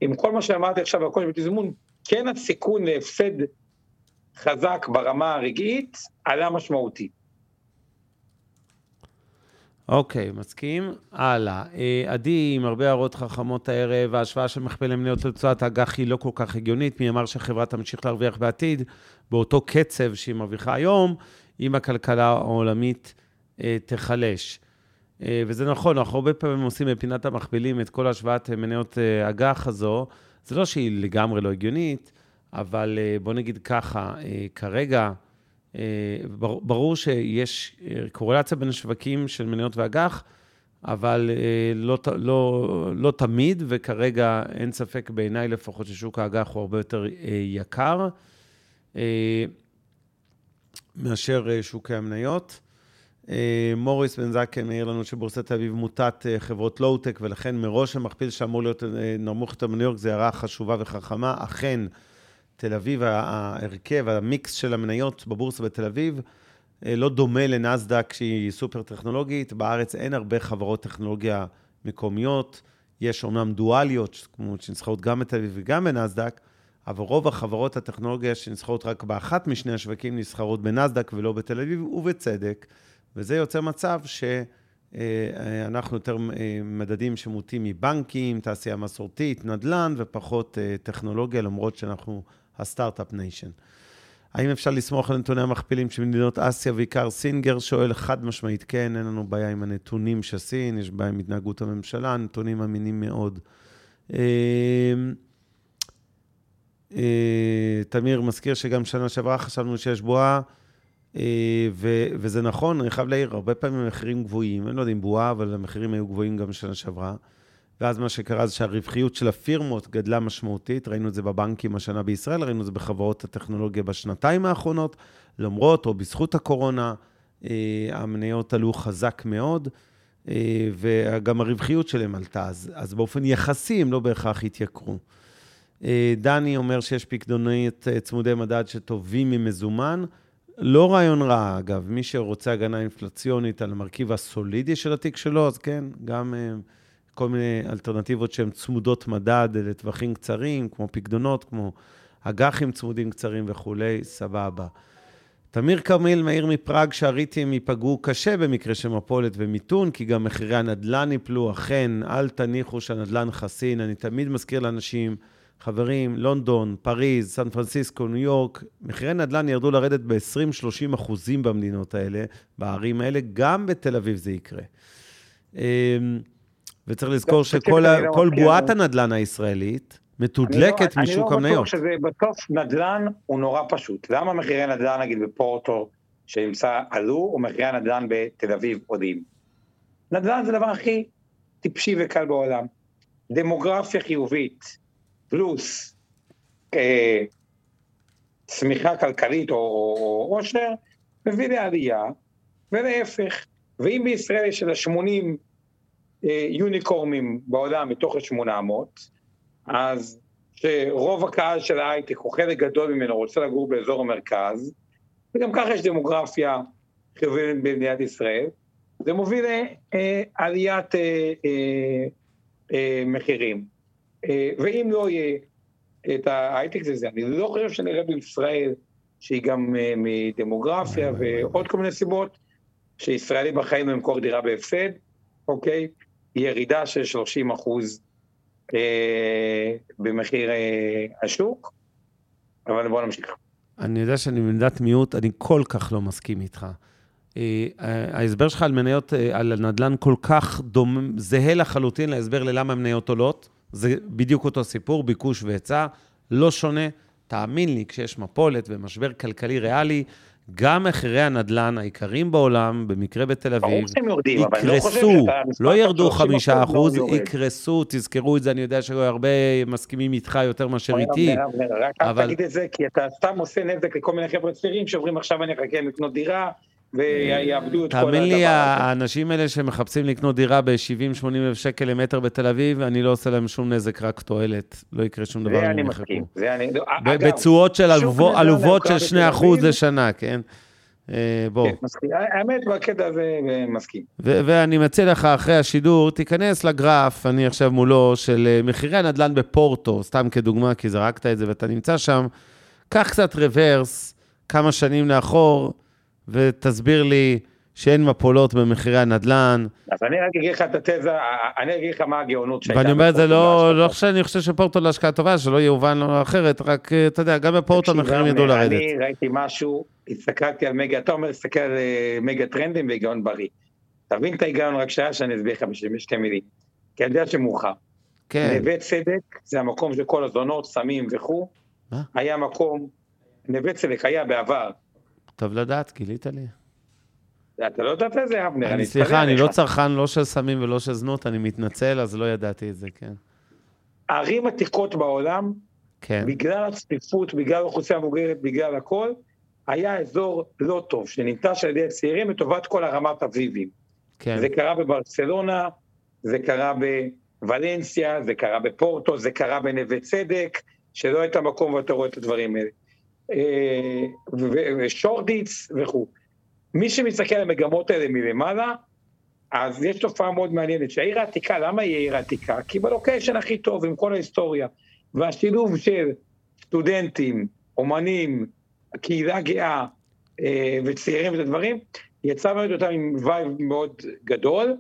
עם כל מה שאמרתי עכשיו קושי בתזמון, כן הסיכון להפסד חזק ברמה הרגעית עלה משמעותית. אוקיי, okay, מסכים. הלאה. אה, עדי, עם הרבה הערות חכמות הערב, ההשוואה של מכפל מניות לתוצאת האג"ח היא לא כל כך הגיונית. מי אמר שהחברה תמשיך להרוויח בעתיד באותו קצב שהיא מרוויחה היום, אם הכלכלה העולמית אה, תיחלש. אה, וזה נכון, אנחנו הרבה פעמים עושים בפינת המכפילים את כל השוואת מניות אה, אג"ח הזו. זה לא שהיא לגמרי לא הגיונית, אבל אה, בוא נגיד ככה, כרגע, ברור שיש קורלציה בין שווקים של מניות ואג"ח, אבל לא, לא, לא תמיד, וכרגע אין ספק בעיניי לפחות ששוק האג"ח הוא הרבה יותר יקר מאשר שוקי המניות. אה, מוריס בן זקן מעיר לנו שבורסת תל אביב מוטת אה, חברות לואו-טק, ולכן מראש המכפיל שאמור להיות אה, נמוך יותר מניו יורק, זה הערה חשובה וחכמה. אכן, תל אביב, ההרכב, המיקס של המניות בבורסה בתל אביב, לא דומה לנסדק שהיא סופר טכנולוגית. בארץ אין הרבה חברות טכנולוגיה מקומיות. יש אומנם דואליות, כמו שנסחרות גם בתל אביב וגם בנסדק, אבל רוב החברות הטכנולוגיה שנסחרות רק באחת משני השווקים נסחרות בנסדק ולא בתל אביב, ובצדק. וזה יוצר מצב שאנחנו יותר אה, מדדים שמוטים מבנקים, תעשייה מסורתית, נדל"ן, ופחות אה, טכנולוגיה, למרות שאנחנו ה start-up nation. האם אפשר לסמוך על נתוני המכפילים של מדינות אסיה, ועיקר סינגר שואל חד משמעית כן, אין לנו בעיה עם הנתונים של סין, יש בעיה עם התנהגות הממשלה, נתונים אמינים מאוד. אה, תמיר מזכיר שגם שנה שעברה חשבנו שיש בועה. אה, ו- וזה נכון, אני חייב להעיר, הרבה פעמים המחירים גבוהים, אני לא יודע אם בועה, אבל המחירים היו גבוהים גם בשנה שעברה. ואז מה שקרה זה שהרווחיות של הפירמות גדלה משמעותית, ראינו את זה בבנקים השנה בישראל, ראינו את זה בחברות הטכנולוגיה בשנתיים האחרונות, למרות או בזכות הקורונה, המניות עלו חזק מאוד, וגם הרווחיות שלהם עלתה, אז, אז באופן יחסי הם לא בהכרח התייקרו. דני אומר שיש פקדונית צמודי מדד שטובים ממזומן. לא רעיון רע, אגב. מי שרוצה הגנה אינפלציונית על המרכיב הסולידי של התיק שלו, אז כן, גם כל מיני אלטרנטיבות שהן צמודות מדד לטווחים קצרים, כמו פקדונות, כמו אג"חים צמודים קצרים וכולי, סבבה. תמיר כרמיל מעיר מפראג שהריטים ייפגעו קשה במקרה של מפולת ומיתון, כי גם מחירי הנדל"ן ייפלו. אכן, אל תניחו שהנדל"ן חסין. אני תמיד מזכיר לאנשים, חברים, לונדון, פריז, סן פרנסיסקו, ניו יורק, מחירי נדל"ן ירדו לרדת ב-20-30 אחוזים במדינות האלה, בערים האלה, גם בתל אביב זה יקרה. אמ, וצריך לזכור שכל בועת הנדל"ן הישראלית מתודלקת לא- משוק המניות. אני לא בטוח שזה בסוף נדל"ן הוא נורא פשוט. למה מחירי נדל"ן, נגיד בפורטו, שנמצא עלו, ומחירי הנדל"ן בתל אביב עולים? נדל"ן זה הדבר הכי טיפשי וקל בעולם. דמוגרפיה חיובית, פלוס אה, צמיחה כלכלית או עושר, מביא לעלייה, ולהפך. ואם בישראל יש איזה 80 אה, יוניקורמים בעולם מתוך ה-800, אז שרוב הקהל של ההייטק, או חלק גדול ממנו, רוצה לגור באזור המרכז, וגם ככה יש דמוגרפיה חיובית במדינת ישראל, זה מוביל לעליית אה, מחירים. אה, ואם לא יהיה את ההייטק זה, אני לא חושב שנראה בישראל, שהיא גם אה, מדמוגרפיה ועוד כל מיני סיבות, שישראלי בחיים למכור דירה בהפסד, אוקיי? ירידה של 30 אחוז אה, במחיר אה, השוק, אבל בואו נמשיך. אני יודע שאני במדינת מיעוט, אני כל כך לא מסכים איתך. אה, ההסבר שלך על מניות, על נדל"ן כל כך דומה, זהה לחלוטין להסבר ללמה מניות עולות. זה בדיוק אותו סיפור, ביקוש והיצע, לא שונה. תאמין לי, כשיש מפולת ומשבר כלכלי ריאלי, גם מחירי הנדל"ן העיקריים בעולם, במקרה בתל אביב, לא יקרסו, לא ירדו חמישה אחוז, יקרסו, תזכרו את זה, אני יודע שהרבה מסכימים איתך יותר מאשר איתי. רק אל תגיד את זה, כי אתה סתם עושה נזק לכל מיני חבר'ה צעירים שאומרים עכשיו אני אחכה לקנות דירה, ויעבדו את כל הדבר הזה. תאמין לי, האנשים האלה שמחפשים לקנות דירה ב-70-80 אלף שקל למטר בתל אביב, אני לא עושה להם שום נזק, רק תועלת. לא יקרה שום דבר. זה אני מסכים. בתשואות של עלובות של 2% לשנה, כן? אה, בוא. כן, מסכים. האמת, בקטע הזה מסכים. ואני מציע לך, אחרי השידור, תיכנס לגרף, אני עכשיו מולו, של אה, מחירי הנדל"ן בפורטו, סתם כדוגמה, כי זרקת את זה ואתה נמצא שם, קח קצת רוורס, כמה שנים לאחור, ותסביר לי שאין מפולות במחירי הנדל"ן. אז אני רק אגיד לך את התזה, אני אגיד לך מה הגאונות שהייתה. ואני אומר את זה לא, לא שאני חושב שפורטו להשקעה טובה, שלא יאובן לו אחרת, רק אתה יודע, גם בפורטו המחירים ידעו לרדת. אני ראיתי משהו, הסתכלתי על מגה, אתה אומר, תסתכל על אה, מגה טרנדים והיגיון בריא. תבין את ההיגיון רק שהיה, שאני אסביר לך בשתי מילים. כי אני יודע שמאוחר. כן. נווה צדק זה המקום של כל הזונות, סמים וכו'. היה מקום, נווה צדק היה בעבר טוב לדעת, גילית לי. אתה לא יודעת את זה, אבנר, אני סליחה, אני לא צרכן לא של סמים ולא של זנות, אני מתנצל, אז לא ידעתי את זה, כן. ערים עתיקות בעולם, כן. בגלל הצפיפות, בגלל האוכלוסייה המבוגרת, בגלל הכל, היה אזור לא טוב, שננטש על ידי הצעירים לטובת כל הרמת אביבים. כן. זה קרה בברצלונה, זה קרה בוולנסיה, זה קרה בפורטו, זה קרה בנווה צדק, שלא הייתה מקום ואתה רואה את הדברים האלה. אה, ושורדיץ וכו'. מי שמסתכל על המגמות האלה מלמעלה, אז יש תופעה מאוד מעניינת, שהעיר העתיקה, למה היא העיר העתיקה? כי בלוקיישן הכי טוב עם כל ההיסטוריה, והשילוב של סטודנטים, אומנים, קהילה גאה אה, וצעירים ואת הדברים, יצא מאוד אותם עם וייב מאוד גדול.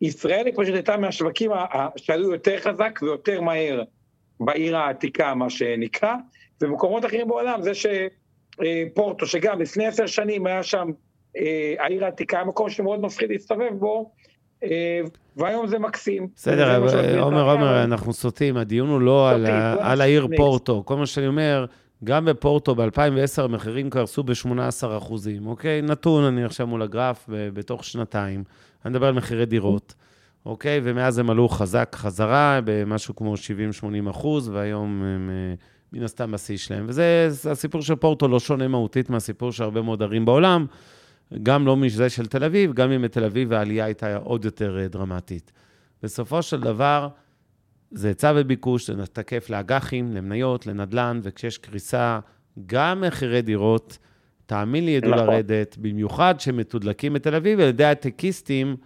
ישראל היא פשוט הייתה מהשווקים שעלו יותר חזק ויותר מהר בעיר העתיקה, מה שנקרא, ובמקומות אחרים בעולם זה שפורטו, שגם לפני עשר שנים היה שם אה, העיר העתיקה, מקום שמאוד מפחיד להסתובב בו, אה, והיום זה מקסים. בסדר, עומר, עומר, אנחנו סוטים, הדיון הוא לא על, העיר פורטו. כל מה שאני אומר, גם בפורטו ב-2010 המחירים קרסו ב-18 אחוזים, אוקיי? נתון, אני עכשיו מול הגרף, בתוך שנתיים. אני מדבר על מחירי דירות, אוקיי? ומאז הם עלו חזק חזרה, במשהו כמו 70-80 אחוז, והיום הם אה, מן הסתם בשיא שלהם. וזה, הסיפור של פורטו לא שונה מהותית מהסיפור של הרבה מאוד ערים בעולם, גם לא מזה של תל אביב, גם אם בתל אביב העלייה הייתה עוד יותר אה, דרמטית. בסופו של דבר, זה היצע וביקוש, זה תקף לאג"חים, למניות, לנדל"ן, וכשיש קריסה, גם מחירי דירות, תאמין לי, ידעו נכון. לרדת, במיוחד שמתודלקים בתל אביב על ידי הייטקיסטים,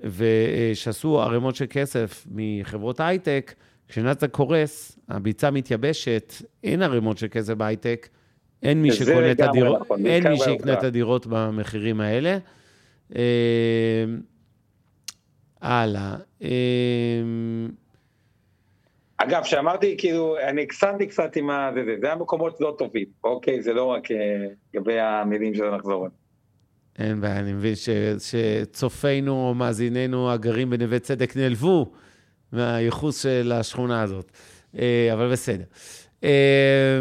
ושעשו ערימות של כסף מחברות הייטק, כשנאסדק קורס, הביצה מתייבשת, אין ערימות של כסף בהייטק, אין מי שקונה את הדירות, נכון, אין מי שיקנה את. הדירות במחירים האלה. אה, הלאה. אה, אגב, שאמרתי, כאילו, אני הקסמתי קצת עם ה... זה, זה, זה היה מקומות לא טובים, אוקיי? זה לא רק אה, לגבי המילים שלא נחזור עליהם. אין בעיה, אני מבין ש, שצופינו או מאזיננו הגרים בנווה צדק נעלבו מהייחוס של השכונה הזאת, אה, אבל בסדר. אה,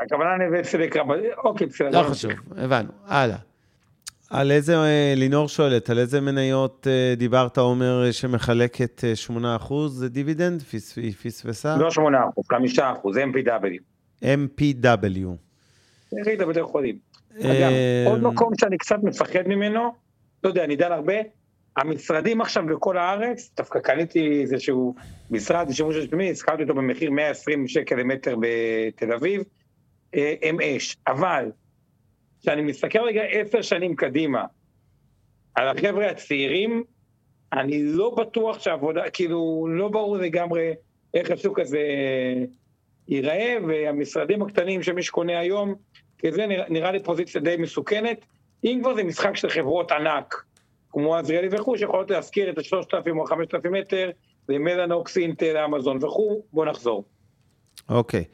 הכוונה נווה צדק רבני, אוקיי, בסדר. לא חשוב. הבנו, הלאה. על איזה, אה, לינור שואלת, על איזה מניות דיברת, עומר, שמחלקת אה, 8% זה דיבידנד? היא פספסה? לא 8 אחוז, 5 אחוז, MPW. MPW. ראית בבתי חולים. אגב, עוד מקום שאני קצת מפחד ממנו, לא יודע, אני דן הרבה, המשרדים עכשיו בכל הארץ, דווקא קניתי איזשהו משרד לשימוש עצמי, הזכרתי אותו במחיר 120 שקל למטר בתל אביב, אה, הם אש. אבל, כשאני מסתכל רגע עשר שנים קדימה, על החבר'ה הצעירים, אני לא בטוח שהעבודה, כאילו, לא ברור לגמרי איך השוק הזה ייראה, והמשרדים הקטנים שמי שקונה היום, כי זה נראה לי פוזיציה די מסוכנת. אם כבר זה משחק של חברות ענק, כמו עזריאלי וכו', שיכולות להשכיר את ה-3,000 או 5,000 מטר למלאנוקס, אינטל, אמזון וכו', בוא נחזור. אוקיי.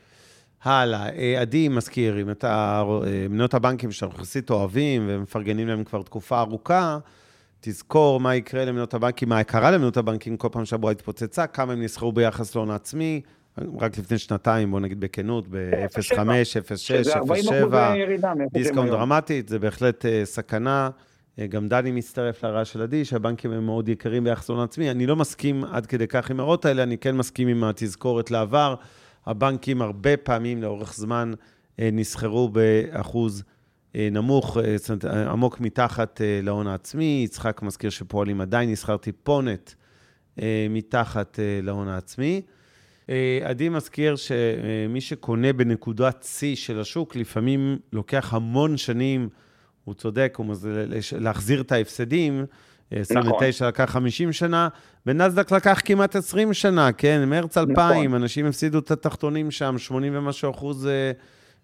הלאה, אה, עדי מזכיר, אם אתה, אה, מניות הבנקים שאנחנו יחסית אוהבים ומפרגנים להם כבר תקופה ארוכה, תזכור מה יקרה למניות הבנקים, מה קרה למניות הבנקים כל פעם שהבועה התפוצצה, כמה הם נסחרו ביחס להון העצמי, רק לפני שנתיים, בוא נגיד בכנות, ב-0.5, 0.6, שזה 40 אחוז 0.7, ירידה. מאיפה שהם דיסקאונט. דרמטית, זה בהחלט אה, סכנה. אה, גם דני מצטרף להערה של עדי, שהבנקים הם מאוד יקרים ביחס להון עצמי. אני לא מסכים עד כדי כך עם ההערות האלה, אני כן מסכים עם התזכורת לעבר. הבנקים הרבה פעמים לאורך זמן אה, נסחרו באחוז אה, נמוך, עמוק מתחת להון העצמי. יצחק מזכיר שפועלים עדיין נסחר טיפונת מתחת להון העצמי. עדי מזכיר שמי שקונה בנקודת שיא של השוק, לפעמים לוקח המון שנים, הוא צודק, הוא מז... לש- להחזיר את ההפסדים. אה, 29 לקח 50 שנה, בנסדק לקח כמעט 20 שנה, כן? מרץ 2000, אנשים הפסידו את התחתונים שם, 80 ומשהו אחוז, אה,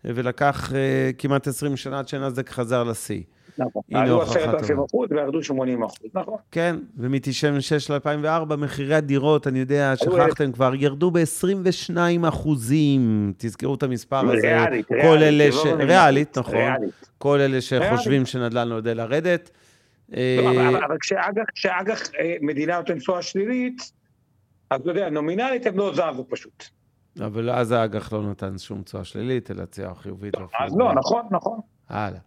ולקח אה, כמעט 20 שנה עד שנסדק חזר לשיא. נכון. עלו הוכחה 10,000 טובה. אחוז וירדו 80 אחוז, נכון. כן, ומ-96 ל-2004, מחירי הדירות, אני יודע. שכחתם כבר, ירדו ב-22 אחוזים. תזכרו את המספר הזה. ריאלית, ריאלית. לא ריאלית, נכון. כל אלה שחושבים שנדל"ן לא יודע לרדת. אבל- כשאג"ח, כשאג"ח אה, מדינה נותנת תשואה שלילית, אז אתה יודע, נומינלית הם לא זזו פשוט. אבל אז האג"ח לא נתן שום תשואה שלילית, אלא תשואה חיובית. אז ואפילו לא. נכון, נכון. הלאה.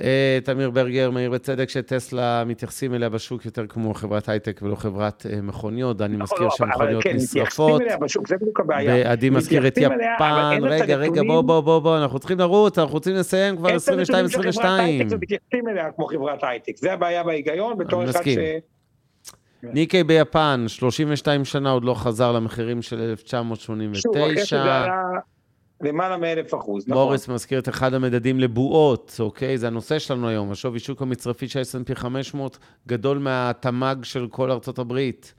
אה, תמיר ברגר מעיר בצדק שטסלה מתייחסים אליה בשוק יותר כמו חברת הייטק ולא חברת אה, מכוניות. אני נכון, מזכיר לא, שהמכוניות כן, נשרפות. מתייחסים אליה בשוק, זה בדיוק הבעיה. ועדי מזכיר את מתייחסים יפן. רגע, רגע, בוא, בוא, בוא, בוא, אנחנו צריכים לרוץ, אנחנו רוצים לסיים כבר אין את הנתונים של חברת 22-22. הייטק ומתייחסים אליה כמו חברת הייטק. זה הבעיה בהיגיון, בתור אחד ש... מסכים. ניקי ביפן, 32 שנה עוד לא חזר למחירים של שוב, אחרי שזה 1989. עלה למעלה מאלף אחוז, נכון. מוריס מזכיר את אחד המדדים לבועות, אוקיי? זה הנושא שלנו היום. השווי שוק המצרפי של ה-S&P 500 גדול מהתמ"ג של כל ארצות הברית.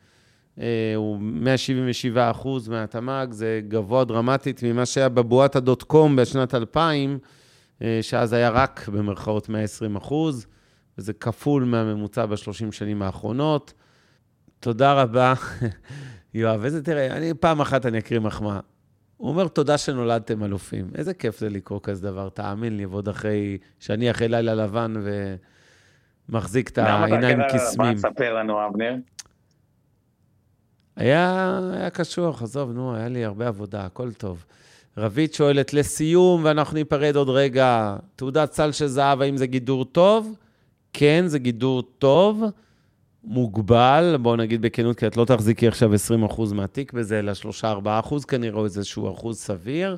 אה, הוא 177 אחוז מהתמ"ג, זה גבוה דרמטית ממה שהיה בבועת הדוט קום בשנת 2000, אה, שאז היה רק במרכאות 120 אחוז, וזה כפול מהממוצע בשלושים שנים האחרונות. תודה רבה. (laughs) יואב, איזה, תראה, אני פעם אחת אני אקריא מחמאה. הוא אומר, תודה שנולדתם אלופים. איזה כיף זה לקרוא כזה דבר, תאמין לי, ועוד אחרי, שאני אחרי לילה לבן ומחזיק את העיניים כזה- קסמים. מה תספר לנו, אבנר? היה, היה קשוח, עזוב, נו, היה לי הרבה עבודה, הכל טוב. רבית שואלת, לסיום, ואנחנו ניפרד עוד רגע, תעודת סל של זהב, האם זה גידור טוב? כן, זה גידור טוב, מוגבל, בואו נגיד בכנות, כי את לא תחזיקי עכשיו 20% מהתיק בזה, אלא 3-4% כנראה, או איזשהו אחוז סביר.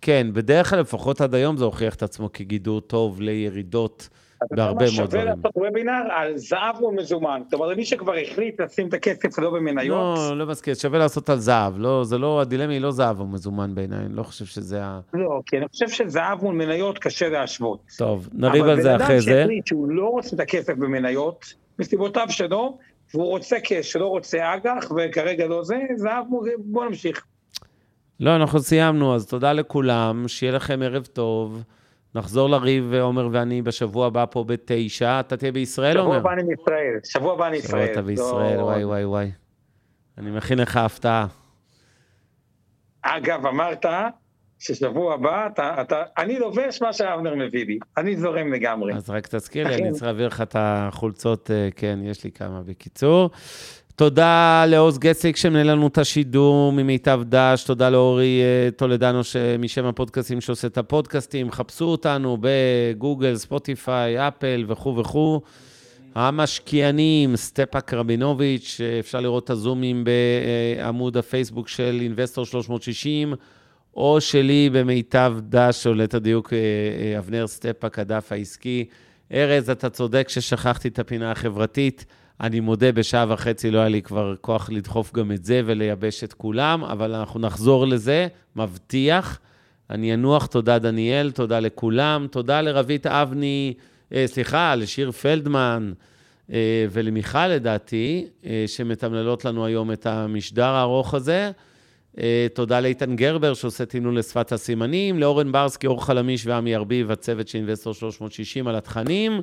כן, בדרך כלל, לפחות עד היום, זה הוכיח את עצמו כגידור טוב לירידות בהרבה מאוד שווה דברים. לעשות וובינר על זהב מול מזומן. זאת אומרת, מי שכבר החליט לשים את הכסף לא במניות, לא, לא מסכים, שווה לעשות על זהב. לא, זה לא, הדילמה היא לא זהב או מזומן בעיניי, אני לא חושב שזה ה... לא, כי אני חושב שזהב מול מניות קשה להשוות. טוב, נריב על זה אחרי אבל בן זה. אדם שהחליט שהוא לא רוצה את הכסף במניות, מסיבותיו שלו, והוא רוצה קש, לא רוצה אג"ח, וכרגע לא זה, זהב. בוא נמשיך. לא, אנחנו סיימנו, אז תודה לכולם, שיהיה לכם ערב טוב. נחזור לריב, עומר ואני, בשבוע הבא פה בתשע. אתה תהיה בישראל, שבוע עומר? הבא אני מישראל, שבוע הבא אני שבוע ישראל. אתה בישראל, וואי, וואי, וואי. אני מכין לך הפתעה. אגב, אמרת ששבוע הבא, אתה, אתה, אני לובש מה שאבנר מביא לי, אני זורם לגמרי. אז רק תזכיר לי. אני צריך להעביר לך את החולצות, אה, כן, יש לי כמה. בקיצור, תודה לעוז גציק שמנהל לנו את השידור ממיטב דש, תודה לאורי אה, טולדנו משם הפודקאסטים שעושה את הפודקאסטים, חפשו אותנו בגוגל, ספוטיפיי, אפל וכו' וכו'. המשקיענים, סטפאק רבינוביץ', אה, אפשר לראות את הזומים בעמוד הפייסבוק של Investor 360, או שלי במיטב דש, או ליתר דיוק אבנר סטפאק, הדף העסקי. ארז, אתה צודק ששכחתי את הפינה החברתית. אני מודה, בשעה וחצי לא היה לי כבר כוח לדחוף גם את זה ולייבש את כולם, אבל אנחנו נחזור לזה, מבטיח. אני אנוח, תודה דניאל, תודה לכולם, תודה לרבית אבני, אה, סליחה, לשיר פלדמן אה, ולמיכל לדעתי, אה, שמתמללות לנו היום את המשדר הארוך הזה. אה, תודה לאיתן גרבר שעושה תמלול לשפת הסימנים, לאורן ברסקי, אור חלמיש ועמי ארביב, הצוות של אינבסטור 360 על התכנים.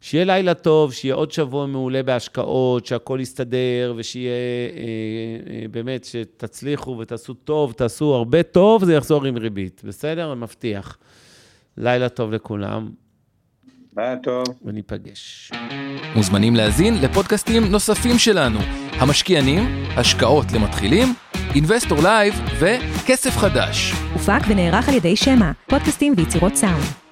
שיהיה לילה טוב, שיהיה עוד שבוע מעולה בהשקעות, שהכול יסתדר, ושיהיה אה, אה, באמת, שתצליחו ותעשו טוב, תעשו הרבה טוב, זה יחזור עם ריבית, בסדר? מבטיח. לילה טוב לכולם, ביי טוב. וניפגש. מוזמנים להאזין לפודקאסטים נוספים שלנו, המשקיענים, השקעות למתחילים, Investor Live וכסף חדש. הופק ונערך על ידי שמע, פודקאסטים ויצירות סאונד.